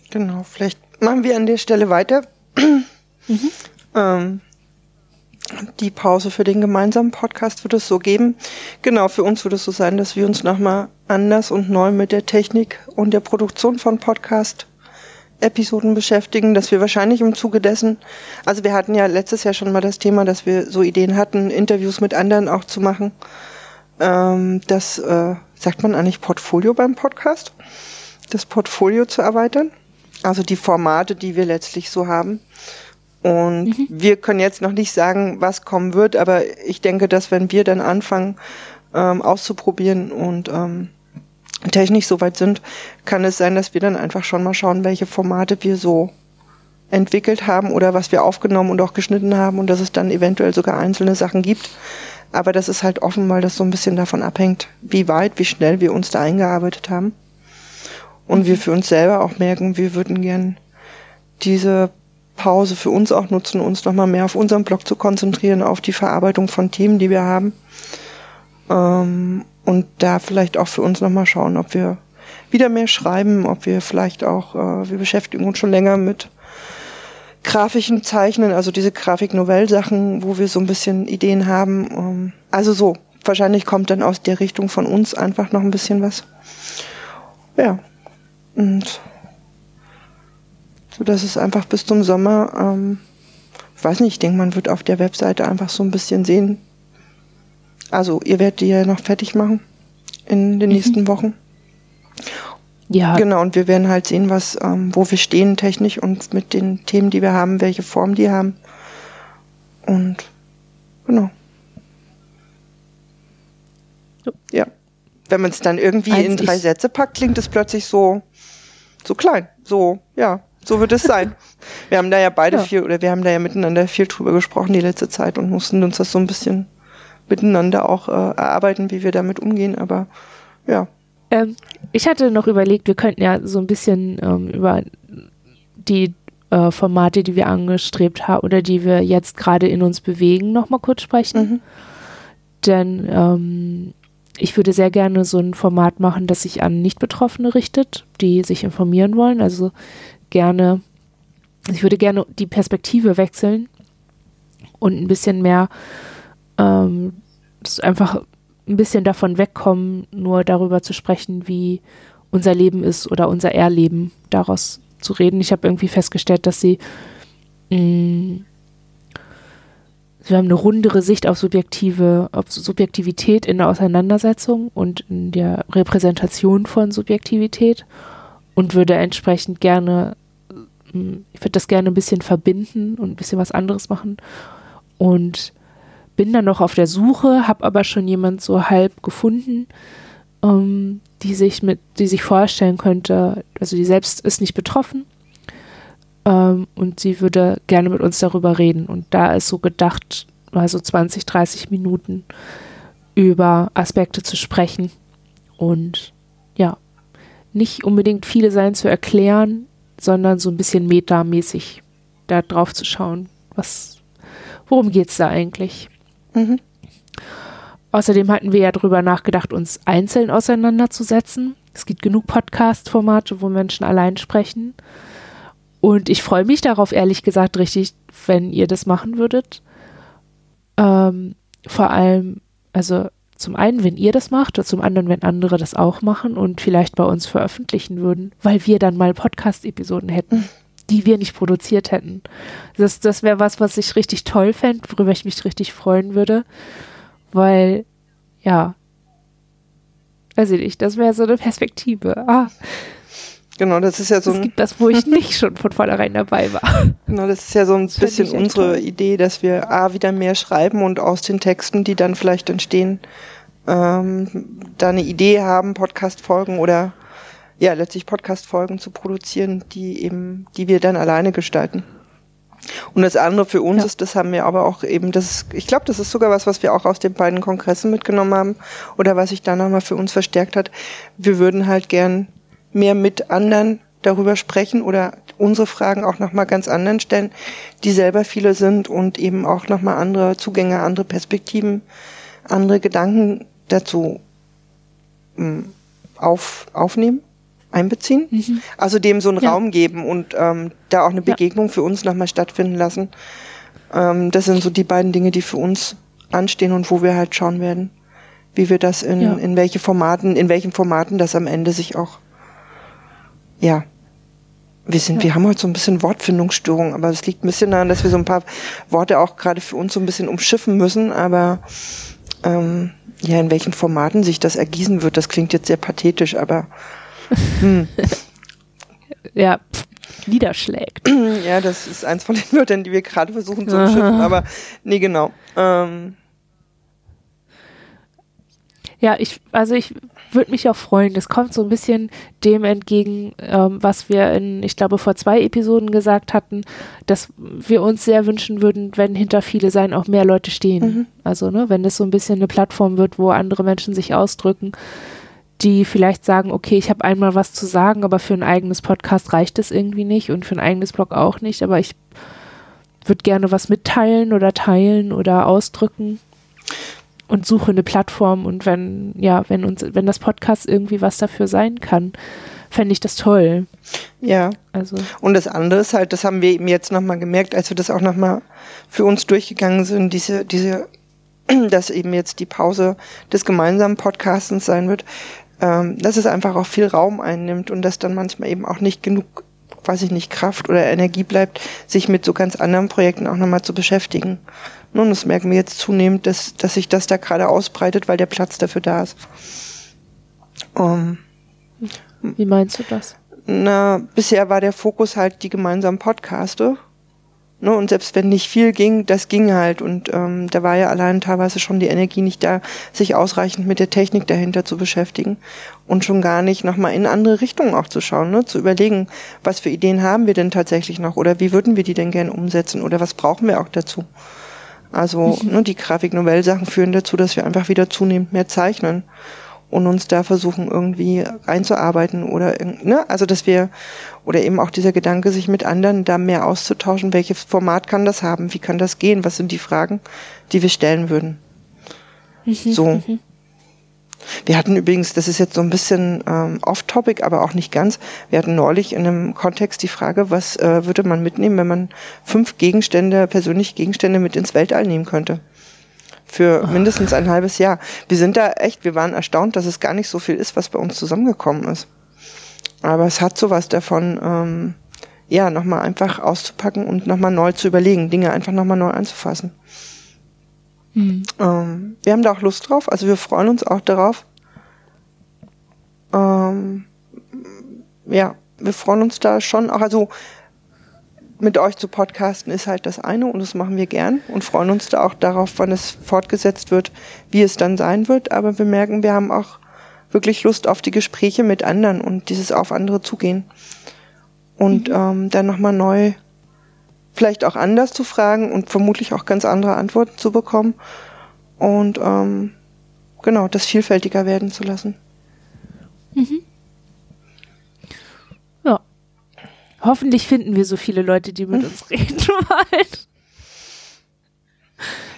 Genau, vielleicht machen wir an der Stelle weiter. Mhm. Ähm, die Pause für den gemeinsamen Podcast wird es so geben. Genau, für uns wird es so sein, dass wir uns nochmal anders und neu mit der Technik und der Produktion von Podcast Episoden beschäftigen, dass wir wahrscheinlich im Zuge dessen, also wir hatten ja letztes Jahr schon mal das Thema, dass wir so Ideen hatten, Interviews mit anderen auch zu machen. Ähm, das äh, sagt man eigentlich Portfolio beim Podcast, das Portfolio zu erweitern, also die Formate, die wir letztlich so haben. Und mhm. wir können jetzt noch nicht sagen, was kommen wird, aber ich denke, dass wenn wir dann anfangen ähm, auszuprobieren und ähm, technisch soweit sind, kann es sein, dass wir dann einfach schon mal schauen, welche Formate wir so entwickelt haben oder was wir aufgenommen und auch geschnitten haben und dass es dann eventuell sogar einzelne Sachen gibt. Aber das ist halt offen, weil das so ein bisschen davon abhängt, wie weit, wie schnell wir uns da eingearbeitet haben. Und mhm. wir für uns selber auch merken, wir würden gern diese Pause für uns auch nutzen, uns nochmal mehr auf unseren Blog zu konzentrieren, auf die Verarbeitung von Themen, die wir haben. Ähm, und da vielleicht auch für uns nochmal schauen, ob wir wieder mehr schreiben, ob wir vielleicht auch, äh, wir beschäftigen uns schon länger mit grafischen Zeichnen, also diese Grafik-Novell-Sachen, wo wir so ein bisschen Ideen haben. Ähm, also so, wahrscheinlich kommt dann aus der Richtung von uns einfach noch ein bisschen was. Ja. Und so dass es einfach bis zum Sommer, ähm, ich weiß nicht, ich denke, man wird auf der Webseite einfach so ein bisschen sehen. Also ihr werdet die ja noch fertig machen in den mhm. nächsten Wochen. Ja. Genau, und wir werden halt sehen, was, ähm, wo wir stehen technisch und mit den Themen, die wir haben, welche Form die haben. Und genau. Ja. wenn man es dann irgendwie Als in drei Sätze packt, klingt es plötzlich so, so klein. So, ja, so wird es sein. wir haben da ja beide Ja. viel, oder wir haben da ja miteinander viel drüber gesprochen die letzte Zeit und mussten uns das so ein bisschen miteinander auch äh, erarbeiten, wie wir damit umgehen. Aber ja, Ähm, ich hatte noch überlegt, wir könnten ja so ein bisschen ähm, über die äh, Formate, die wir angestrebt haben oder die wir jetzt gerade in uns bewegen, nochmal kurz sprechen. Mhm. Denn ähm, ich würde sehr gerne so ein Format machen, das sich an Nicht-Betroffene richtet, die sich informieren wollen. Also gerne, ich würde gerne die Perspektive wechseln und ein bisschen mehr ähm, einfach ein bisschen davon wegkommen, nur darüber zu sprechen, wie unser Leben ist oder unser Erleben daraus zu reden. Ich habe irgendwie festgestellt, dass sie mh, wir haben eine rundere Sicht auf subjektive, auf Subjektivität in der Auseinandersetzung und in der Repräsentation von Subjektivität und würde entsprechend gerne, ich würde das gerne ein bisschen verbinden und ein bisschen was anderes machen und bin dann noch auf der Suche, habe aber schon jemand so halb gefunden, ähm, die sich mit, die sich vorstellen könnte, also die selbst ist nicht betroffen ähm, und sie würde gerne mit uns darüber reden. Und da ist so gedacht, mal so 20, 30 Minuten über Aspekte zu sprechen und ja, nicht unbedingt viele sein zu erklären, sondern so ein bisschen metamäßig da drauf zu schauen, was, worum geht es da eigentlich? Mhm. Außerdem hatten wir ja drüber nachgedacht, uns einzeln auseinanderzusetzen. Es gibt genug Podcast-Formate, wo Menschen allein sprechen. Und ich freue mich darauf, ehrlich gesagt, richtig, wenn ihr das machen würdet. Ähm, vor allem, also zum einen, wenn ihr das macht, und zum anderen, wenn andere das auch machen und vielleicht bei uns veröffentlichen würden, weil wir dann mal Podcast-Episoden hätten, die wir nicht produziert hätten. Das, das wäre was, was ich richtig toll fände, worüber ich mich richtig freuen würde, weil, ja, weiß ich nicht, das wäre so eine Perspektive. Ah, genau, das ist ja so es ein, gibt das, wo ich nicht schon von vornherein dabei war. genau, das ist ja so ein Das bisschen unsere toll. Idee, dass wir A, wieder mehr schreiben und aus den Texten, die dann vielleicht entstehen, ähm, da eine Idee haben, Podcast-Folgen oder ja, letztlich Podcast-Folgen zu produzieren, die eben, die wir dann alleine gestalten. Und das andere für uns Ja. ist, das haben wir aber auch eben, das ist, ich glaube, das ist sogar was, was wir auch aus den beiden Kongressen mitgenommen haben oder was sich da nochmal für uns verstärkt hat. Wir würden halt gern mehr mit anderen darüber sprechen oder unsere Fragen auch nochmal ganz anderen stellen, die selber viele sind und eben auch nochmal andere Zugänge, andere Perspektiven, andere Gedanken dazu mh, auf, aufnehmen, einbeziehen. Also dem so einen Ja. Raum geben und ähm, da auch eine Ja. Begegnung für uns nochmal stattfinden lassen. Ähm, das sind so die beiden Dinge, die für uns anstehen und wo wir halt schauen werden, wie wir das in, Ja. in welche Formaten, in welchen Formaten das am Ende sich auch, ja, wir sind, Ja. wir haben heute so ein bisschen Wortfindungsstörung, aber es liegt ein bisschen daran, dass wir so ein paar Worte auch gerade für uns so ein bisschen umschiffen müssen, aber ähm, ja, in welchen Formaten sich das ergießen wird, das klingt jetzt sehr pathetisch, aber hm, Ja, pff, niederschlägt. ja, das ist eins von den Wörtern, die wir gerade versuchen zu umschiffen, aber nee, genau. Ähm, Ja, ich, also ich würde mich auch freuen. Das kommt so ein bisschen dem entgegen, ähm, was wir in, ich glaube, vor zwei Episoden gesagt hatten, dass wir uns sehr wünschen würden, wenn hinter viele sein auch mehr Leute stehen. Mhm. Also, ne, wenn das so ein bisschen eine Plattform wird, wo andere Menschen sich ausdrücken, die vielleicht sagen, okay, ich habe einmal was zu sagen, aber für ein eigenes Podcast reicht es irgendwie nicht und für ein eigenes Blog auch nicht, aber ich würde gerne was mitteilen oder teilen oder ausdrücken und suche eine Plattform und wenn, ja, wenn uns, wenn das Podcast irgendwie was dafür sein kann, fände ich das toll. ja. Also, Und das andere ist halt, das haben wir eben jetzt nochmal gemerkt, als wir das auch nochmal für uns durchgegangen sind, diese, diese, dass eben jetzt die Pause des gemeinsamen Podcastens sein wird, ähm, dass es einfach auch viel Raum einnimmt und dass dann manchmal eben auch nicht genug, weiß ich nicht, Kraft oder Energie bleibt, sich mit so ganz anderen Projekten auch nochmal zu beschäftigen. Nun, das merken wir jetzt zunehmend, dass, dass sich das da gerade ausbreitet, weil der Platz dafür da ist. Ähm, wie meinst du das? na, bisher war der Fokus halt die gemeinsamen Podcaste. Ne? Und selbst wenn nicht viel ging, das ging halt. Und ähm, da war ja allein teilweise schon die Energie nicht da, sich ausreichend mit der Technik dahinter zu beschäftigen und schon gar nicht nochmal in andere Richtungen auch zu schauen, ne? zu überlegen, was für Ideen haben wir denn tatsächlich noch oder wie würden wir die denn gerne umsetzen oder was brauchen wir auch dazu. Also mhm. ne, die Grafik-Novell-Sachen führen dazu, dass wir einfach wieder zunehmend mehr zeichnen und uns da versuchen irgendwie einzuarbeiten oder ne, also dass wir oder eben auch dieser Gedanke, sich mit anderen da mehr auszutauschen, welches Format kann das haben, wie kann das gehen, was sind die Fragen, die wir stellen würden. Mhm, so. Mhm. Wir hatten übrigens, das ist jetzt so ein bisschen ähm, off-topic, aber auch nicht ganz. Wir hatten neulich in einem Kontext die Frage, was äh, würde man mitnehmen, wenn man fünf Gegenstände, persönliche Gegenstände mit ins Weltall nehmen könnte? für mindestens ein halbes Jahr. Wir sind da echt, wir waren erstaunt, dass es gar nicht so viel ist, was bei uns zusammengekommen ist. Aber es hat sowas davon, ähm, ja, nochmal einfach auszupacken und nochmal neu zu überlegen, Dinge einfach nochmal neu anzufassen. Mhm. Ähm, wir haben da auch Lust drauf, also wir freuen uns auch darauf. Ähm, ja, wir freuen uns da schon auch, also mit euch zu podcasten ist halt das eine und das machen wir gern und freuen uns da auch darauf, wann es fortgesetzt wird, wie es dann sein wird. Aber wir merken, wir haben auch wirklich Lust auf die Gespräche mit anderen und dieses auf andere zugehen. Und mhm. ähm, dann nochmal neu, vielleicht auch anders zu fragen und vermutlich auch ganz andere Antworten zu bekommen. Und ähm, genau, das vielfältiger werden zu lassen. Mhm. Hoffentlich finden wir so viele Leute, die mit hm. uns reden wollen.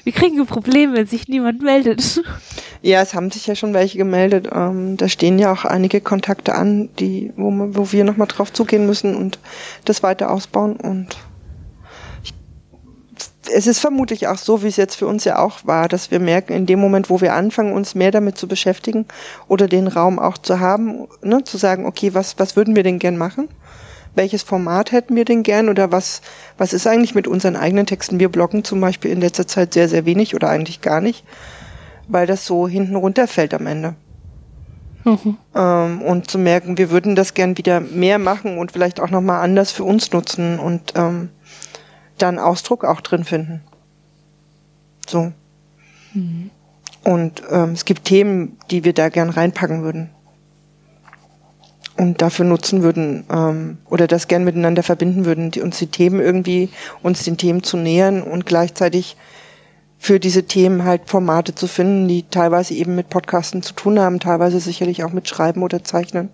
Wir kriegen Probleme, wenn sich niemand meldet. Ja, es haben sich ja schon welche gemeldet. Ähm, da stehen ja auch einige Kontakte an, die, wo, wo wir nochmal drauf zugehen müssen und das weiter ausbauen. Und es ist vermutlich auch so, wie es jetzt für uns ja auch war, dass wir merken, in dem Moment, wo wir anfangen, uns mehr damit zu beschäftigen oder den Raum auch zu haben, ne, zu sagen, okay, was, was würden wir denn gern machen? welches Format hätten wir denn gern oder was, was ist eigentlich mit unseren eigenen Texten? Wir bloggen zum Beispiel in letzter Zeit sehr, sehr wenig oder eigentlich gar nicht, weil das so hinten runterfällt am Ende. Mhm. Ähm, und zu merken, wir würden das gern wieder mehr machen und vielleicht auch nochmal anders für uns nutzen und ähm, dann Ausdruck auch drin finden. So. Mhm. Und ähm, es gibt Themen, die wir da gern reinpacken würden und dafür nutzen würden ähm, oder das gern miteinander verbinden würden, die, uns die Themen irgendwie, uns den Themen zu nähern und gleichzeitig für diese Themen halt Formate zu finden, die teilweise eben mit Podcasten zu tun haben, teilweise sicherlich auch mit Schreiben oder Zeichnen.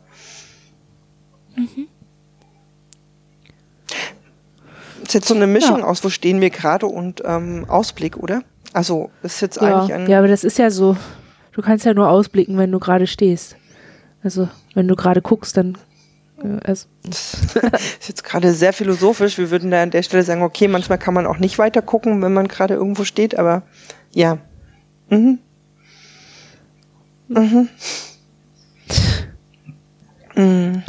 Mhm. Ist jetzt so eine Mischung ja. aus, wo stehen wir gerade und ähm, Ausblick, oder? Also ist jetzt ja. eigentlich ein. Ja, aber das ist ja so. Du kannst ja nur ausblicken, wenn du gerade stehst. Also, wenn du gerade guckst, dann. Äh, also. Das ist jetzt gerade sehr philosophisch. Wir würden da an der Stelle sagen, okay, manchmal kann man auch nicht weiter gucken, wenn man gerade irgendwo steht, aber ja. Mhm. Mhm. mhm.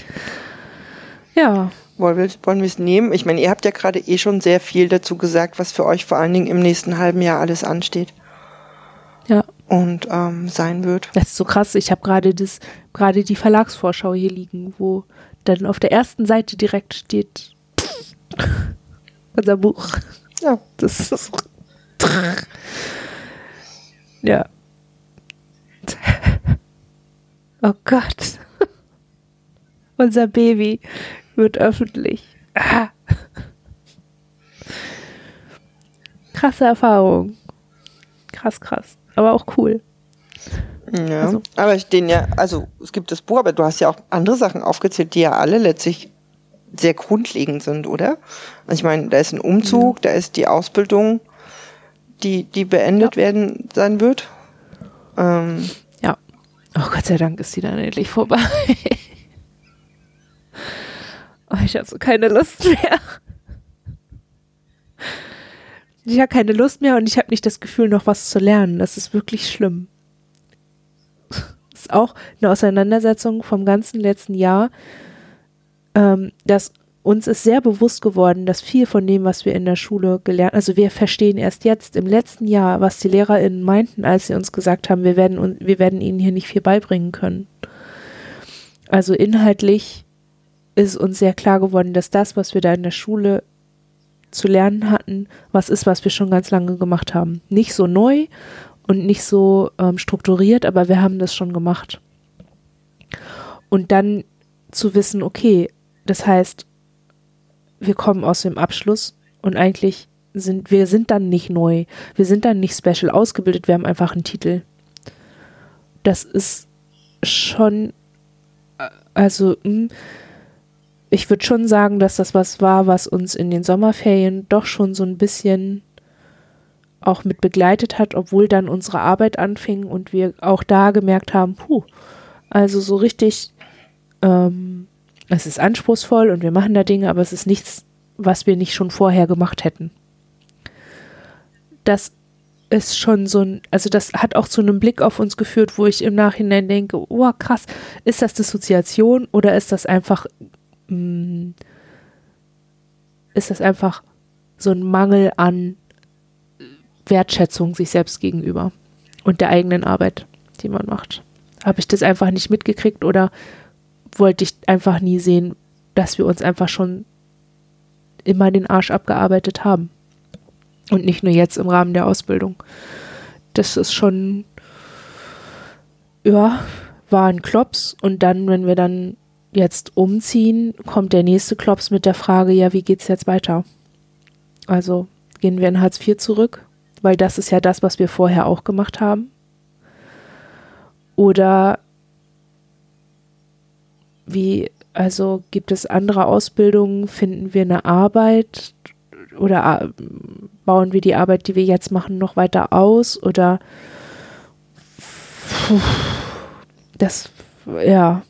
Ja. Wollen wir, es nehmen? Ich meine, ihr habt ja gerade eh schon sehr viel dazu gesagt, was für euch vor allen Dingen im nächsten halben Jahr alles ansteht. Ja und ähm, sein wird. Das ist so krass. Ich habe gerade das, gerade die Verlagsvorschau hier liegen, wo dann auf der ersten Seite direkt steht unser Buch. Ja. Das ist ja. Oh Gott. Unser Baby wird öffentlich. Ah. Krasse Erfahrung. Krass, krass aber auch cool. Ja, also. aber ich den ja, also es gibt das Buch, aber du hast ja auch andere Sachen aufgezählt, die ja alle letztlich sehr grundlegend sind, oder? Also ich meine, da ist ein Umzug, ja. da ist die Ausbildung, die, die beendet ja. werden sein wird. Ähm, ja. Oh Gott sei Dank ist die dann endlich vorbei. oh, ich habe so keine Lust mehr ich habe keine Lust mehr und ich habe nicht das Gefühl, noch was zu lernen. Das ist wirklich schlimm. Das ist auch eine Auseinandersetzung vom ganzen letzten Jahr, ähm, dass uns ist sehr bewusst geworden, dass viel von dem, was wir in der Schule gelernt, also wir verstehen erst jetzt im letzten Jahr, was die LehrerInnen meinten, als sie uns gesagt haben, wir werden, wir werden ihnen hier nicht viel beibringen können. Also inhaltlich ist uns sehr klar geworden, dass das, was wir da in der Schule zu lernen hatten, was ist, was wir schon ganz lange gemacht haben. Nicht so neu und nicht so ähm, strukturiert, aber wir haben das schon gemacht. Und dann zu wissen, okay, das heißt, wir kommen aus dem Abschluss und eigentlich sind wir sind dann nicht neu, wir sind dann nicht special ausgebildet, wir haben einfach einen Titel. Das ist schon, äh, also hm, ich würde schon sagen, dass das was war, was uns in den Sommerferien doch schon so ein bisschen auch mit begleitet hat, obwohl dann unsere Arbeit anfing und wir auch da gemerkt haben, puh, also so richtig, ähm, es ist anspruchsvoll und wir machen da Dinge, aber es ist nichts, was wir nicht schon vorher gemacht hätten. Das ist schon so ein, also das hat auch zu einem Blick auf uns geführt, wo ich im Nachhinein denke, oh krass, ist das Dissoziation oder ist das einfach mm, ist das einfach so ein Mangel an Wertschätzung sich selbst gegenüber und der eigenen Arbeit, die man macht. Habe ich das einfach nicht mitgekriegt oder wollte ich einfach nie sehen, dass wir uns einfach schon immer den Arsch abgearbeitet haben. Und nicht nur jetzt im Rahmen der Ausbildung. Das ist schon, ja, war ein Klops. Und dann, wenn wir dann jetzt umziehen, kommt der nächste Klops mit der Frage, ja, wie geht's jetzt weiter? Also gehen wir in Hartz IV zurück, weil das ist ja das, was wir vorher auch gemacht haben. Oder wie, also gibt es andere Ausbildungen, finden wir eine Arbeit oder äh, bauen wir die Arbeit, die wir jetzt machen, noch weiter aus oder das, ja,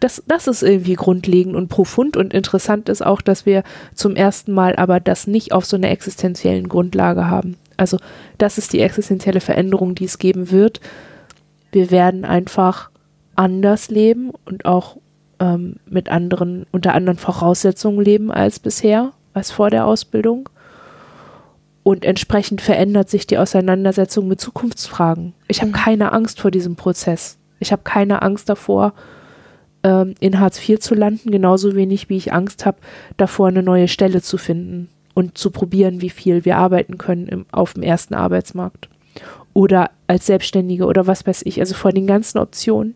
das, das ist irgendwie grundlegend und profund und interessant ist auch, dass wir zum ersten Mal aber das nicht auf so einer existenziellen Grundlage haben. Also das ist die existenzielle Veränderung, die es geben wird. Wir werden einfach anders leben und auch ähm, mit anderen, unter anderen Voraussetzungen leben als bisher, als vor der Ausbildung. Und entsprechend verändert sich die Auseinandersetzung mit Zukunftsfragen. Ich habe mhm. keine Angst vor diesem Prozess. Ich habe keine Angst davor, ähm, in Hartz IV zu landen, genauso wenig wie ich Angst habe, davor eine neue Stelle zu finden und zu probieren, wie viel wir arbeiten können im, auf dem ersten Arbeitsmarkt. Oder als Selbstständige oder was weiß ich. Also vor den ganzen Optionen,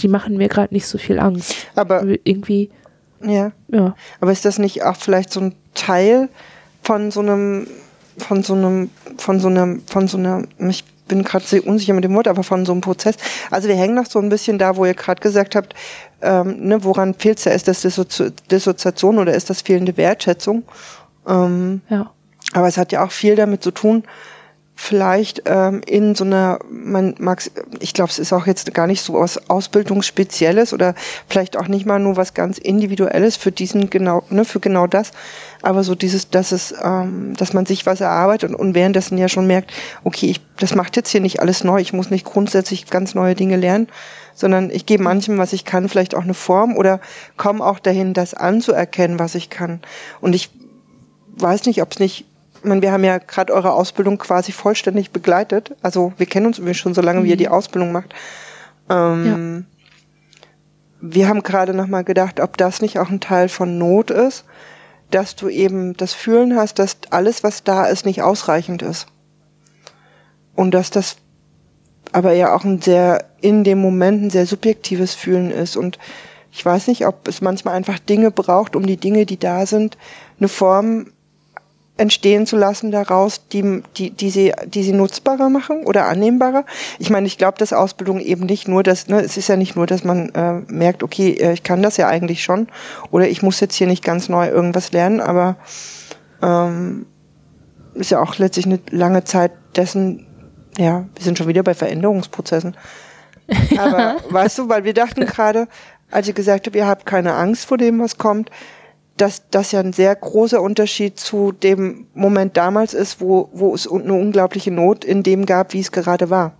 die machen mir gerade nicht so viel Angst. Aber irgendwie. Ja. ja. Aber ist das nicht auch vielleicht so ein Teil von so einem, von so einem, von so einem, von so einer, ich bin gerade sehr unsicher mit dem Wort, aber von so einem Prozess. Also wir hängen noch so ein bisschen da, wo ihr gerade gesagt habt, ähm, ne, woran fehlt es ja? Ist das Dissozi Dissoziation oder ist das fehlende Wertschätzung? Ähm, ja. Aber es hat ja auch viel damit zu tun, vielleicht ähm, in so einer, man mag, ich glaube, es ist auch jetzt gar nicht so was Ausbildungsspezielles oder vielleicht auch nicht mal nur was ganz Individuelles für diesen genau, ne, für genau das, aber so dieses, dass es, ähm, dass man sich was erarbeitet und, und währenddessen ja schon merkt, okay, ich, das macht jetzt hier nicht alles neu, ich muss nicht grundsätzlich ganz neue Dinge lernen, sondern ich gebe manchem, was ich kann, vielleicht auch eine Form oder komme auch dahin, das anzuerkennen, was ich kann. Und ich weiß nicht, ob es nicht ich meine, wir haben ja gerade eure Ausbildung quasi vollständig begleitet. Also wir kennen uns irgendwie schon so lange, mhm. wie ihr die mhm. Ausbildung macht. Ähm, ja. Wir haben gerade nochmal gedacht, ob das nicht auch ein Teil von Not ist, dass du eben das Fühlen hast, dass alles, was da ist, nicht ausreichend ist. Und dass das aber ja auch ein sehr, in dem Moment ein sehr subjektives Fühlen ist. Und ich weiß nicht, ob es manchmal einfach Dinge braucht, um die Dinge, die da sind, eine Form entstehen zu lassen daraus, die, die, die, sie, die sie nutzbarer machen oder annehmbarer. Ich meine, ich glaube, dass Ausbildung eben nicht nur das, ne, es ist ja nicht nur, dass man äh, merkt, okay, äh, ich kann das ja eigentlich schon oder ich muss jetzt hier nicht ganz neu irgendwas lernen, aber ähm, ist ja auch letztlich eine lange Zeit dessen, ja, wir sind schon wieder bei Veränderungsprozessen. Aber weißt du, weil wir dachten gerade, als ihr gesagt habt, ihr habt keine Angst vor dem, was kommt, dass das ja ein sehr großer Unterschied zu dem Moment damals ist, wo, wo es eine unglaubliche Not in dem gab, wie es gerade war.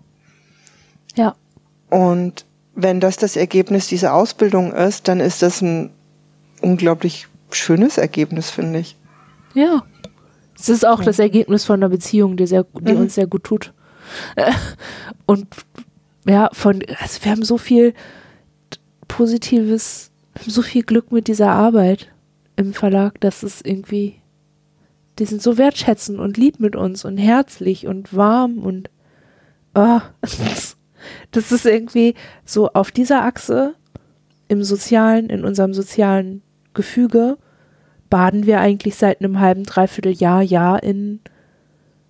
Ja. Und wenn das das Ergebnis dieser Ausbildung ist, dann ist das ein unglaublich schönes Ergebnis, finde ich. Ja. Es ist auch ja. das Ergebnis von einer Beziehung, die, sehr, die mhm. uns sehr gut tut. Und ja, von, also wir haben so viel Positives, so viel Glück mit dieser Arbeit im Verlag, dass es irgendwie, die sind so wertschätzend und lieb mit uns und herzlich und warm und oh, das ist irgendwie so auf dieser Achse im sozialen, in unserem sozialen Gefüge baden wir eigentlich seit einem halben, dreiviertel Jahr, Jahr in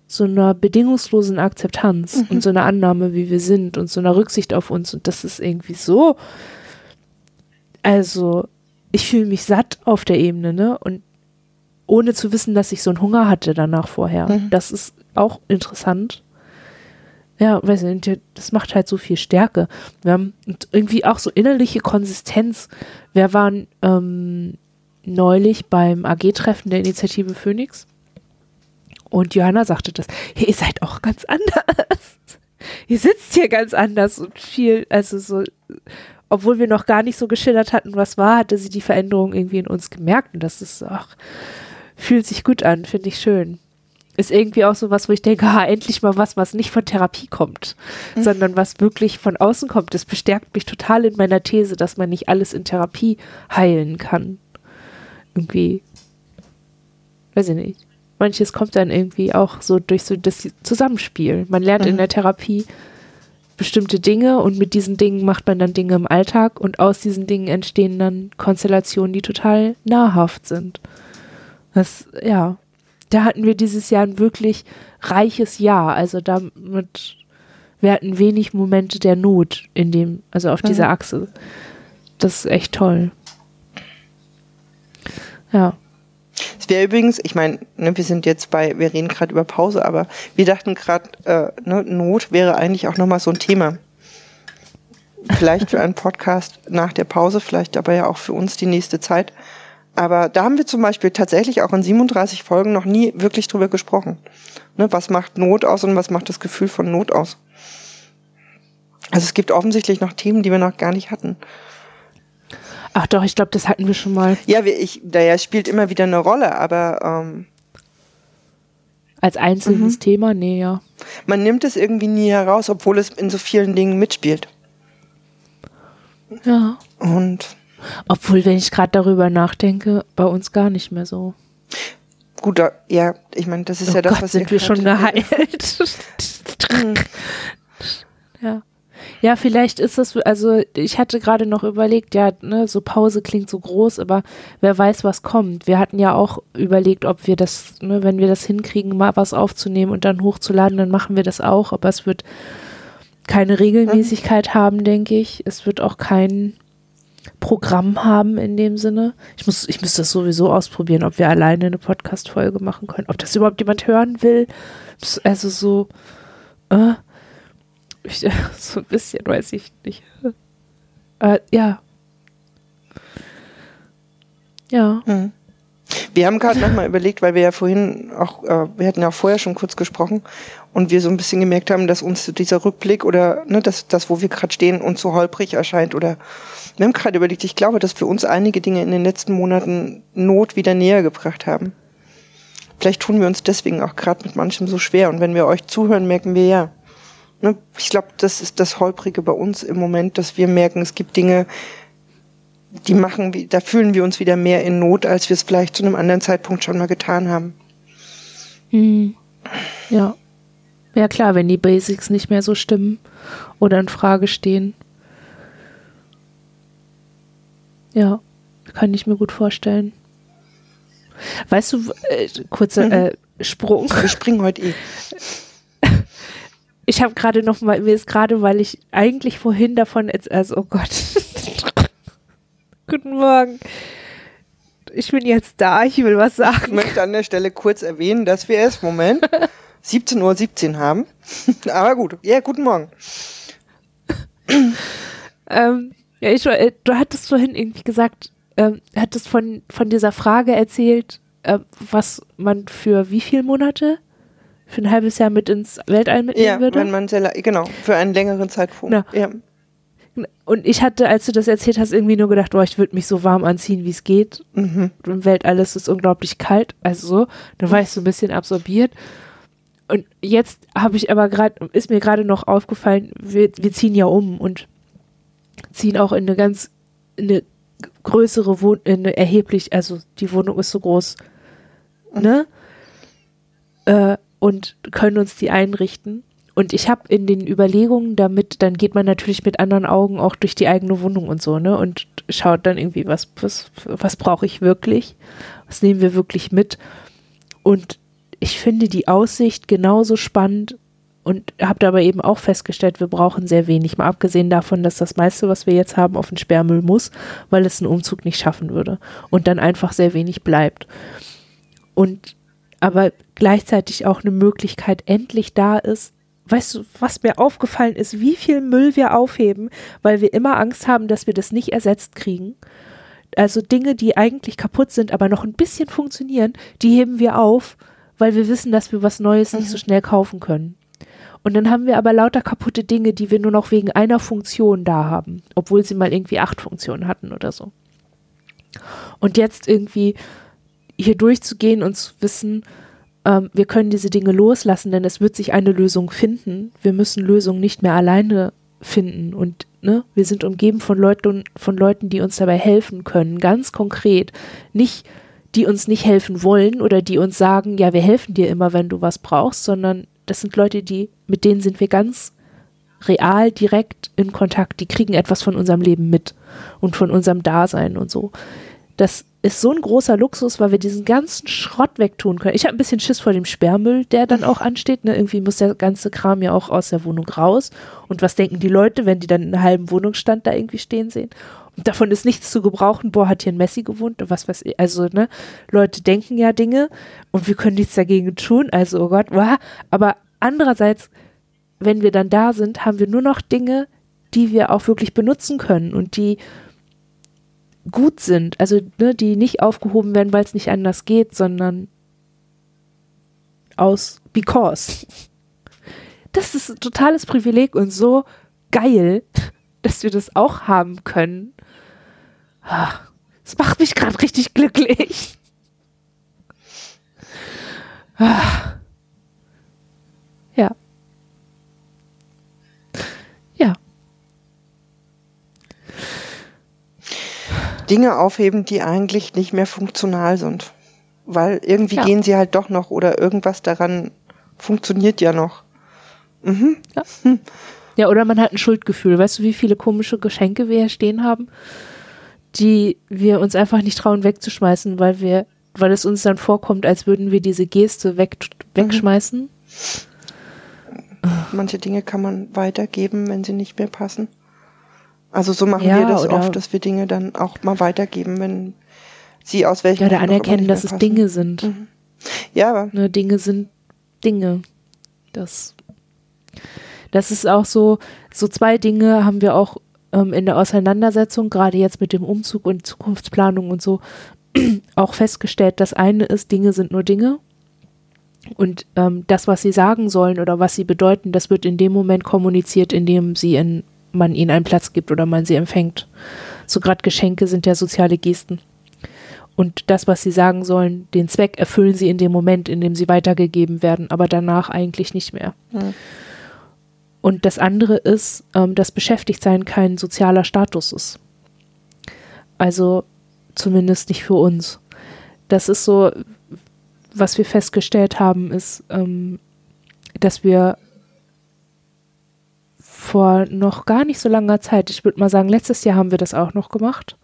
so einer bedingungslosen Akzeptanz mhm. und so einer Annahme, wie wir sind und so einer Rücksicht auf uns. Und das ist irgendwie so. Also, ich fühle mich satt auf der Ebene, ne? Und ohne zu wissen, dass ich so einen Hunger hatte danach vorher. Mhm. Das ist auch interessant. Ja, weiß nicht, das macht halt so viel Stärke. Wir haben irgendwie auch so innerliche Konsistenz. Wir waren ähm, neulich beim AG-Treffen der Initiative Phoenix und Johanna sagte das, hey, ihr seid auch ganz anders. ihr sitzt hier ganz anders und viel, also so, obwohl wir noch gar nicht so geschildert hatten, was war, hatte sie die Veränderung irgendwie in uns gemerkt und das ist, ach, fühlt sich gut an, finde ich schön. Ist irgendwie auch so was, wo ich denke, ha, endlich mal was, was nicht von Therapie kommt, mhm. sondern was wirklich von außen kommt. Das bestärkt mich total in meiner These, dass man nicht alles in Therapie heilen kann. Irgendwie, weiß ich nicht manches kommt dann irgendwie auch so durch so das Zusammenspiel. Man lernt mhm. in der Therapie bestimmte Dinge und mit diesen Dingen macht man dann Dinge im Alltag und aus diesen Dingen entstehen dann Konstellationen, die total nahrhaft sind. Das, ja, da hatten wir dieses Jahr ein wirklich reiches Jahr. Also damit, wir hatten wenig Momente der Not in dem, also auf mhm. dieser Achse. Das ist echt toll. Ja. Es wäre übrigens, ich meine, ne, wir sind jetzt bei, wir reden gerade über Pause, aber wir dachten gerade, äh, ne, Not wäre eigentlich auch nochmal so ein Thema. Vielleicht für einen Podcast nach der Pause, vielleicht aber ja auch für uns die nächste Zeit. Aber da haben wir zum Beispiel tatsächlich auch in 37 Folgen noch nie wirklich drüber gesprochen. Ne, was macht Not aus und was macht das Gefühl von Not aus? Also es gibt offensichtlich noch Themen, die wir noch gar nicht hatten. Ach doch, ich glaube, das hatten wir schon mal. Ja, ich, naja, spielt immer wieder eine Rolle, aber ähm, als einzelnes mhm. Thema, nee, ja. Man nimmt es irgendwie nie heraus, obwohl es in so vielen Dingen mitspielt. Ja. Und obwohl, wenn ich gerade darüber nachdenke, bei uns gar nicht mehr so. Gut, ja, ich meine, das ist oh ja das, Gott, was sind wir schon geheilt. Mhm. ja. Ja, vielleicht ist es, also ich hatte gerade noch überlegt, ja, ne, so Pause klingt so groß, aber wer weiß, was kommt. Wir hatten ja auch überlegt, ob wir das, ne, wenn wir das hinkriegen, mal was aufzunehmen und dann hochzuladen, dann machen wir das auch, aber es wird keine Regelmäßigkeit mhm. haben, denke ich. Es wird auch kein Programm haben in dem Sinne. Ich muss, ich muss das sowieso ausprobieren, ob wir alleine eine Podcast-Folge machen können, ob das überhaupt jemand hören will. Also so, äh, ich, so ein bisschen, weiß ich nicht. Äh, ja. Ja. Hm. Wir haben gerade nochmal überlegt, weil wir ja vorhin auch, äh, wir hatten ja auch vorher schon kurz gesprochen und wir so ein bisschen gemerkt haben, dass uns dieser Rückblick oder ne, das, das, wo wir gerade stehen, uns so holprig erscheint oder wir haben gerade überlegt, ich glaube, dass für uns einige Dinge in den letzten Monaten Not wieder näher gebracht haben. Vielleicht tun wir uns deswegen auch gerade mit manchem so schwer und wenn wir euch zuhören, merken wir ja, ne, ich glaube, das ist das Holprige bei uns im Moment, dass wir merken, es gibt Dinge, die machen, da fühlen wir uns wieder mehr in Not, als wir es vielleicht zu einem anderen Zeitpunkt schon mal getan haben. Hm. Ja. Ja klar, wenn die Basics nicht mehr so stimmen oder in Frage stehen. Ja, kann ich mir gut vorstellen. Weißt du, äh, kurzer mhm. äh, Sprung. Wir springen heute eh. ich habe gerade noch mal, mir ist gerade, weil ich eigentlich vorhin davon, also, oh Gott. Guten Morgen. Ich bin jetzt da, ich will was sagen. Ich möchte an der Stelle kurz erwähnen, dass wir es, Moment, 17.17 Uhr 17 haben. Aber gut, ja, guten Morgen. ähm, ja, ich, äh, du hattest vorhin irgendwie gesagt, ähm, hattest von, von dieser Frage erzählt, äh, was man für wie viele Monate für ein halbes Jahr mit ins Weltall mitnehmen ja, würde? wenn man sehr, genau, für einen längeren Zeitraum. Ja. ja. Und ich hatte, als du das erzählt hast, irgendwie nur gedacht, boah, ich würde mich so warm anziehen, wie es geht. Mhm. Im Weltall ist es unglaublich kalt, also so. Dann war ich so ein bisschen absorbiert. Und jetzt habe ich aber gerade, ist mir gerade noch aufgefallen, wir, wir ziehen ja um und ziehen auch in eine ganz, in eine größere Wohnung, eine erheblich, also die Wohnung ist so groß, ne? Äh, und können uns die einrichten. Und ich habe in den Überlegungen damit, dann geht man natürlich mit anderen Augen auch durch die eigene Wohnung und so, ne? Und schaut dann irgendwie, was, was, was brauche ich wirklich? Was nehmen wir wirklich mit? Und ich finde die Aussicht genauso spannend und habe dabei eben auch festgestellt, wir brauchen sehr wenig, mal abgesehen davon, dass das meiste, was wir jetzt haben, auf den Sperrmüll muss, weil es einen Umzug nicht schaffen würde und dann einfach sehr wenig bleibt. Und aber gleichzeitig auch eine Möglichkeit endlich da ist, weißt du, was mir aufgefallen ist, wie viel Müll wir aufheben, weil wir immer Angst haben, dass wir das nicht ersetzt kriegen. Also Dinge, die eigentlich kaputt sind, aber noch ein bisschen funktionieren, die heben wir auf, weil wir wissen, dass wir was Neues mhm. nicht so mhm. schnell kaufen können. Und dann haben wir aber lauter kaputte Dinge, die wir nur noch wegen einer Funktion da haben, obwohl sie mal irgendwie acht Funktionen hatten oder so. Und jetzt irgendwie hier durchzugehen und zu wissen, ähm, wir können diese Dinge loslassen, denn es wird sich eine Lösung finden. Wir müssen Lösungen nicht mehr alleine finden und ne, wir sind umgeben von Leuten, von Leuten, die uns dabei helfen können, ganz konkret. Nicht, die uns nicht helfen wollen oder die uns sagen, ja, wir helfen dir immer, wenn du was brauchst, sondern das sind Leute, die, mit denen sind wir ganz real, direkt in Kontakt. Die kriegen etwas von unserem Leben mit und von unserem Dasein und so. Das ist so ein großer Luxus, weil wir diesen ganzen Schrott wegtun können. Ich habe ein bisschen Schiss vor dem Sperrmüll, der dann auch ansteht. Ne? Irgendwie muss der ganze Kram ja auch aus der Wohnung raus. Und was denken die Leute, wenn die dann einen halben Wohnungsstand da irgendwie stehen sehen? Und davon ist nichts zu gebrauchen. Boah, hat hier ein Messi gewohnt und was weiß ich. Also, ne, Leute denken ja Dinge und wir können nichts dagegen tun. Also, oh Gott, wow. Aber andererseits, wenn wir dann da sind, haben wir nur noch Dinge, die wir auch wirklich benutzen können und die gut sind, also ne, die nicht aufgehoben werden, weil es nicht anders geht, sondern aus because. Das ist ein totales Privileg und so geil, dass wir das auch haben können. Das macht mich gerade richtig glücklich. Ja. Dinge aufheben, die eigentlich nicht mehr funktional sind. Weil irgendwie ja. gehen sie halt doch noch oder irgendwas daran funktioniert ja noch. Mhm. Ja. Hm. ja, oder man hat ein Schuldgefühl. Weißt du, wie viele komische Geschenke wir hier stehen haben, die wir uns einfach nicht trauen wegzuschmeißen, weil wir, weil es uns dann vorkommt, als würden wir diese Geste weg, wegschmeißen. Mhm. Manche Dinge kann man weitergeben, wenn sie nicht mehr passen. Also so machen ja, wir das oft, dass wir Dinge dann auch mal weitergeben, wenn sie aus welchen Ja, oder anerkennen, dass es Dinge sind. Mhm. Ja, aber. Ne, Dinge sind Dinge. Das, das ist auch so, so zwei Dinge haben wir auch ähm, in der Auseinandersetzung, gerade jetzt mit dem Umzug und Zukunftsplanung und so, auch festgestellt. Das eine ist, Dinge sind nur Dinge. Und ähm, das, was sie sagen sollen oder was sie bedeuten, das wird in dem Moment kommuniziert, in dem sie in man ihnen einen Platz gibt oder man sie empfängt. So gerade Geschenke sind ja soziale Gesten. Und das, was sie sagen sollen, den Zweck erfüllen sie in dem Moment, in dem sie weitergegeben werden, aber danach eigentlich nicht mehr. Mhm. Und das andere ist, ähm, dass Beschäftigtsein kein sozialer Status ist. Also zumindest nicht für uns. Das ist so, was wir festgestellt haben, ist, ähm, dass wir vor noch gar nicht so langer Zeit, ich würde mal sagen, letztes Jahr haben wir das auch noch gemacht,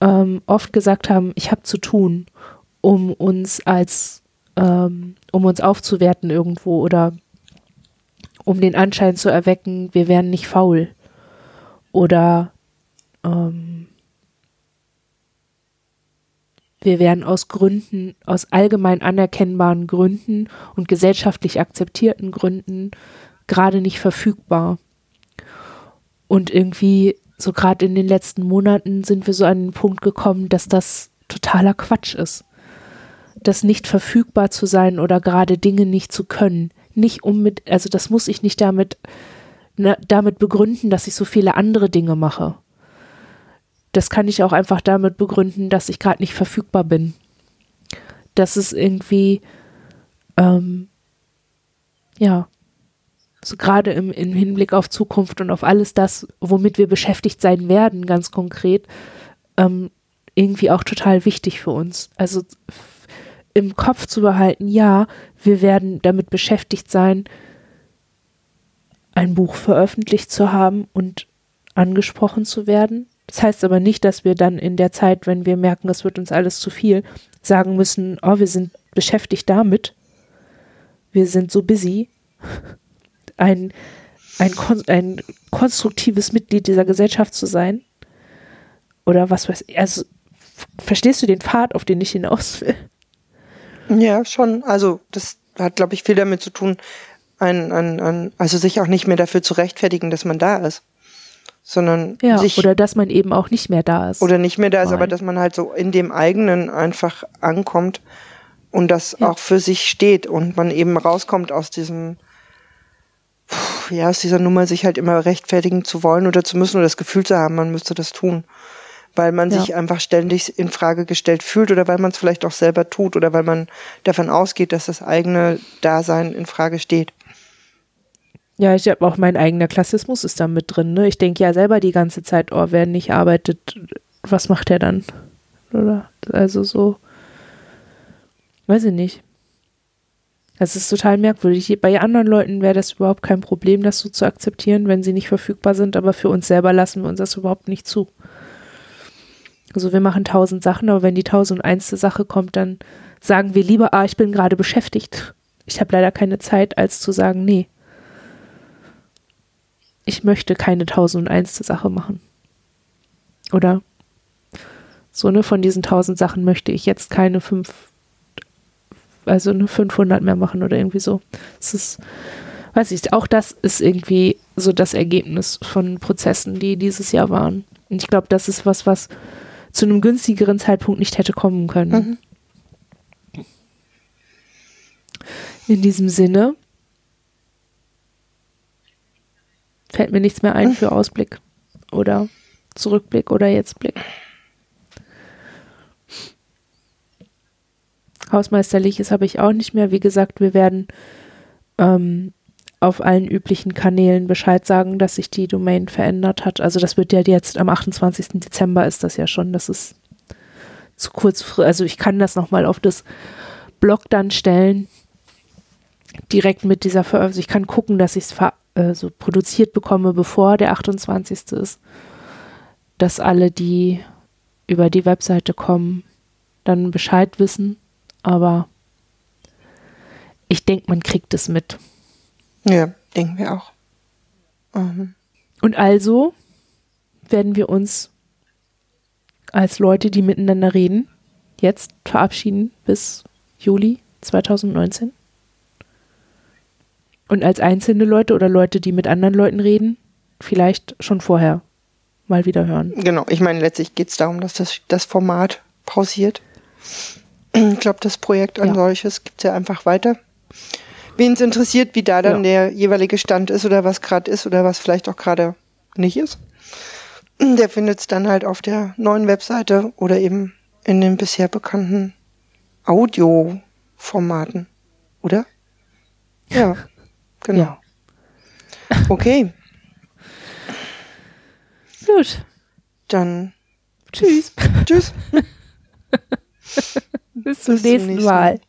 ähm, oft gesagt haben, ich habe zu tun, um uns als, ähm, um uns aufzuwerten irgendwo oder um den Anschein zu erwecken, wir wären nicht faul. Oder ähm, wir wären aus Gründen, aus allgemein anerkennbaren Gründen und gesellschaftlich akzeptierten Gründen gerade nicht verfügbar. Und irgendwie, so gerade in den letzten Monaten, sind wir so an den Punkt gekommen, dass das totaler Quatsch ist. Das nicht verfügbar zu sein oder gerade Dinge nicht zu können. Nicht um mit, also das muss ich nicht damit, ne, damit begründen, dass ich so viele andere Dinge mache. Das kann ich auch einfach damit begründen, dass ich gerade nicht verfügbar bin. Das ist irgendwie, ähm, ja, so gerade im, im Hinblick auf Zukunft und auf alles das, womit wir beschäftigt sein werden, ganz konkret, ähm, irgendwie auch total wichtig für uns. Also im Kopf zu behalten, ja, wir werden damit beschäftigt sein, ein Buch veröffentlicht zu haben und angesprochen zu werden. Das heißt aber nicht, dass wir dann in der Zeit, wenn wir merken, es wird uns alles zu viel, sagen müssen, oh, wir sind beschäftigt damit. Wir sind so busy. Ein, ein, ein konstruktives Mitglied dieser Gesellschaft zu sein. Oder was weiß ich. Also, verstehst du den Pfad, auf den ich hinaus will? Ja, schon. Also, das hat, glaube ich, viel damit zu tun, ein, ein, ein, also sich auch nicht mehr dafür zu rechtfertigen, dass man da ist. Sondern ja, sich. Oder dass man eben auch nicht mehr da ist. Oder nicht mehr da ist, aber dass man halt so in dem eigenen einfach ankommt und das ja. auch für sich steht und man eben rauskommt aus diesem, ja, aus dieser Nummer, sich halt immer rechtfertigen zu wollen oder zu müssen oder das Gefühl zu haben, man müsste das tun. Weil man ja. sich einfach ständig in Frage gestellt fühlt oder weil man es vielleicht auch selber tut oder weil man davon ausgeht, dass das eigene Dasein in Frage steht. Ja, ich habe auch mein eigener Klassismus ist da mit drin. Ne? Ich denke ja selber die ganze Zeit, oh, wer nicht arbeitet, was macht er dann? Oder? Also so. Weiß ich nicht. Das ist total merkwürdig. Bei anderen Leuten wäre das überhaupt kein Problem, das so zu akzeptieren, wenn sie nicht verfügbar sind, aber für uns selber lassen wir uns das überhaupt nicht zu. Also wir machen tausend Sachen, aber wenn die tausend einste Sache kommt, dann sagen wir lieber, ah, ich bin gerade beschäftigt. Ich habe leider keine Zeit, als zu sagen, nee ich möchte keine 1001. Sache machen. Oder so eine von diesen 1000 Sachen möchte ich jetzt keine 5, also eine 500 mehr machen oder irgendwie so. Es ist, weiß ich, auch das ist irgendwie so das Ergebnis von Prozessen, die dieses Jahr waren. Und ich glaube, das ist was, was zu einem günstigeren Zeitpunkt nicht hätte kommen können. Mhm. In diesem Sinne Fällt mir nichts mehr ein für Ausblick oder Zurückblick oder Jetztblick. Hausmeisterliches habe ich auch nicht mehr. Wie gesagt, wir werden ähm, auf allen üblichen Kanälen Bescheid sagen, dass sich die Domain verändert hat. Also das wird ja jetzt am 28. Dezember ist das ja schon. Das ist zu kurz. Also ich kann das nochmal auf das Blog dann stellen. Direkt mit dieser Veröffentlichung. Ich kann gucken, dass ich es äh, so produziert bekomme, bevor der 28. ist, dass alle, die über die Webseite kommen, dann Bescheid wissen. Aber ich denke, man kriegt es mit. Ja, denken wir auch. Mhm. Und also werden wir uns als Leute, die miteinander reden, jetzt verabschieden bis Juli 2019. Und als einzelne Leute oder Leute, die mit anderen Leuten reden, vielleicht schon vorher mal wieder hören. Genau, ich meine, letztlich geht es darum, dass das, das Format pausiert. Ich glaube, das Projekt an ja. solches gibt es ja einfach weiter. Wen es interessiert, wie da dann ja. der jeweilige Stand ist oder was gerade ist oder was vielleicht auch gerade nicht ist, der findet es dann halt auf der neuen Webseite oder eben in den bisher bekannten Audioformaten, oder? Ja. Genau. Ja. Okay. Gut. Dann. Tschüss. Tschüss. Bis zum nächsten Mal. Mal.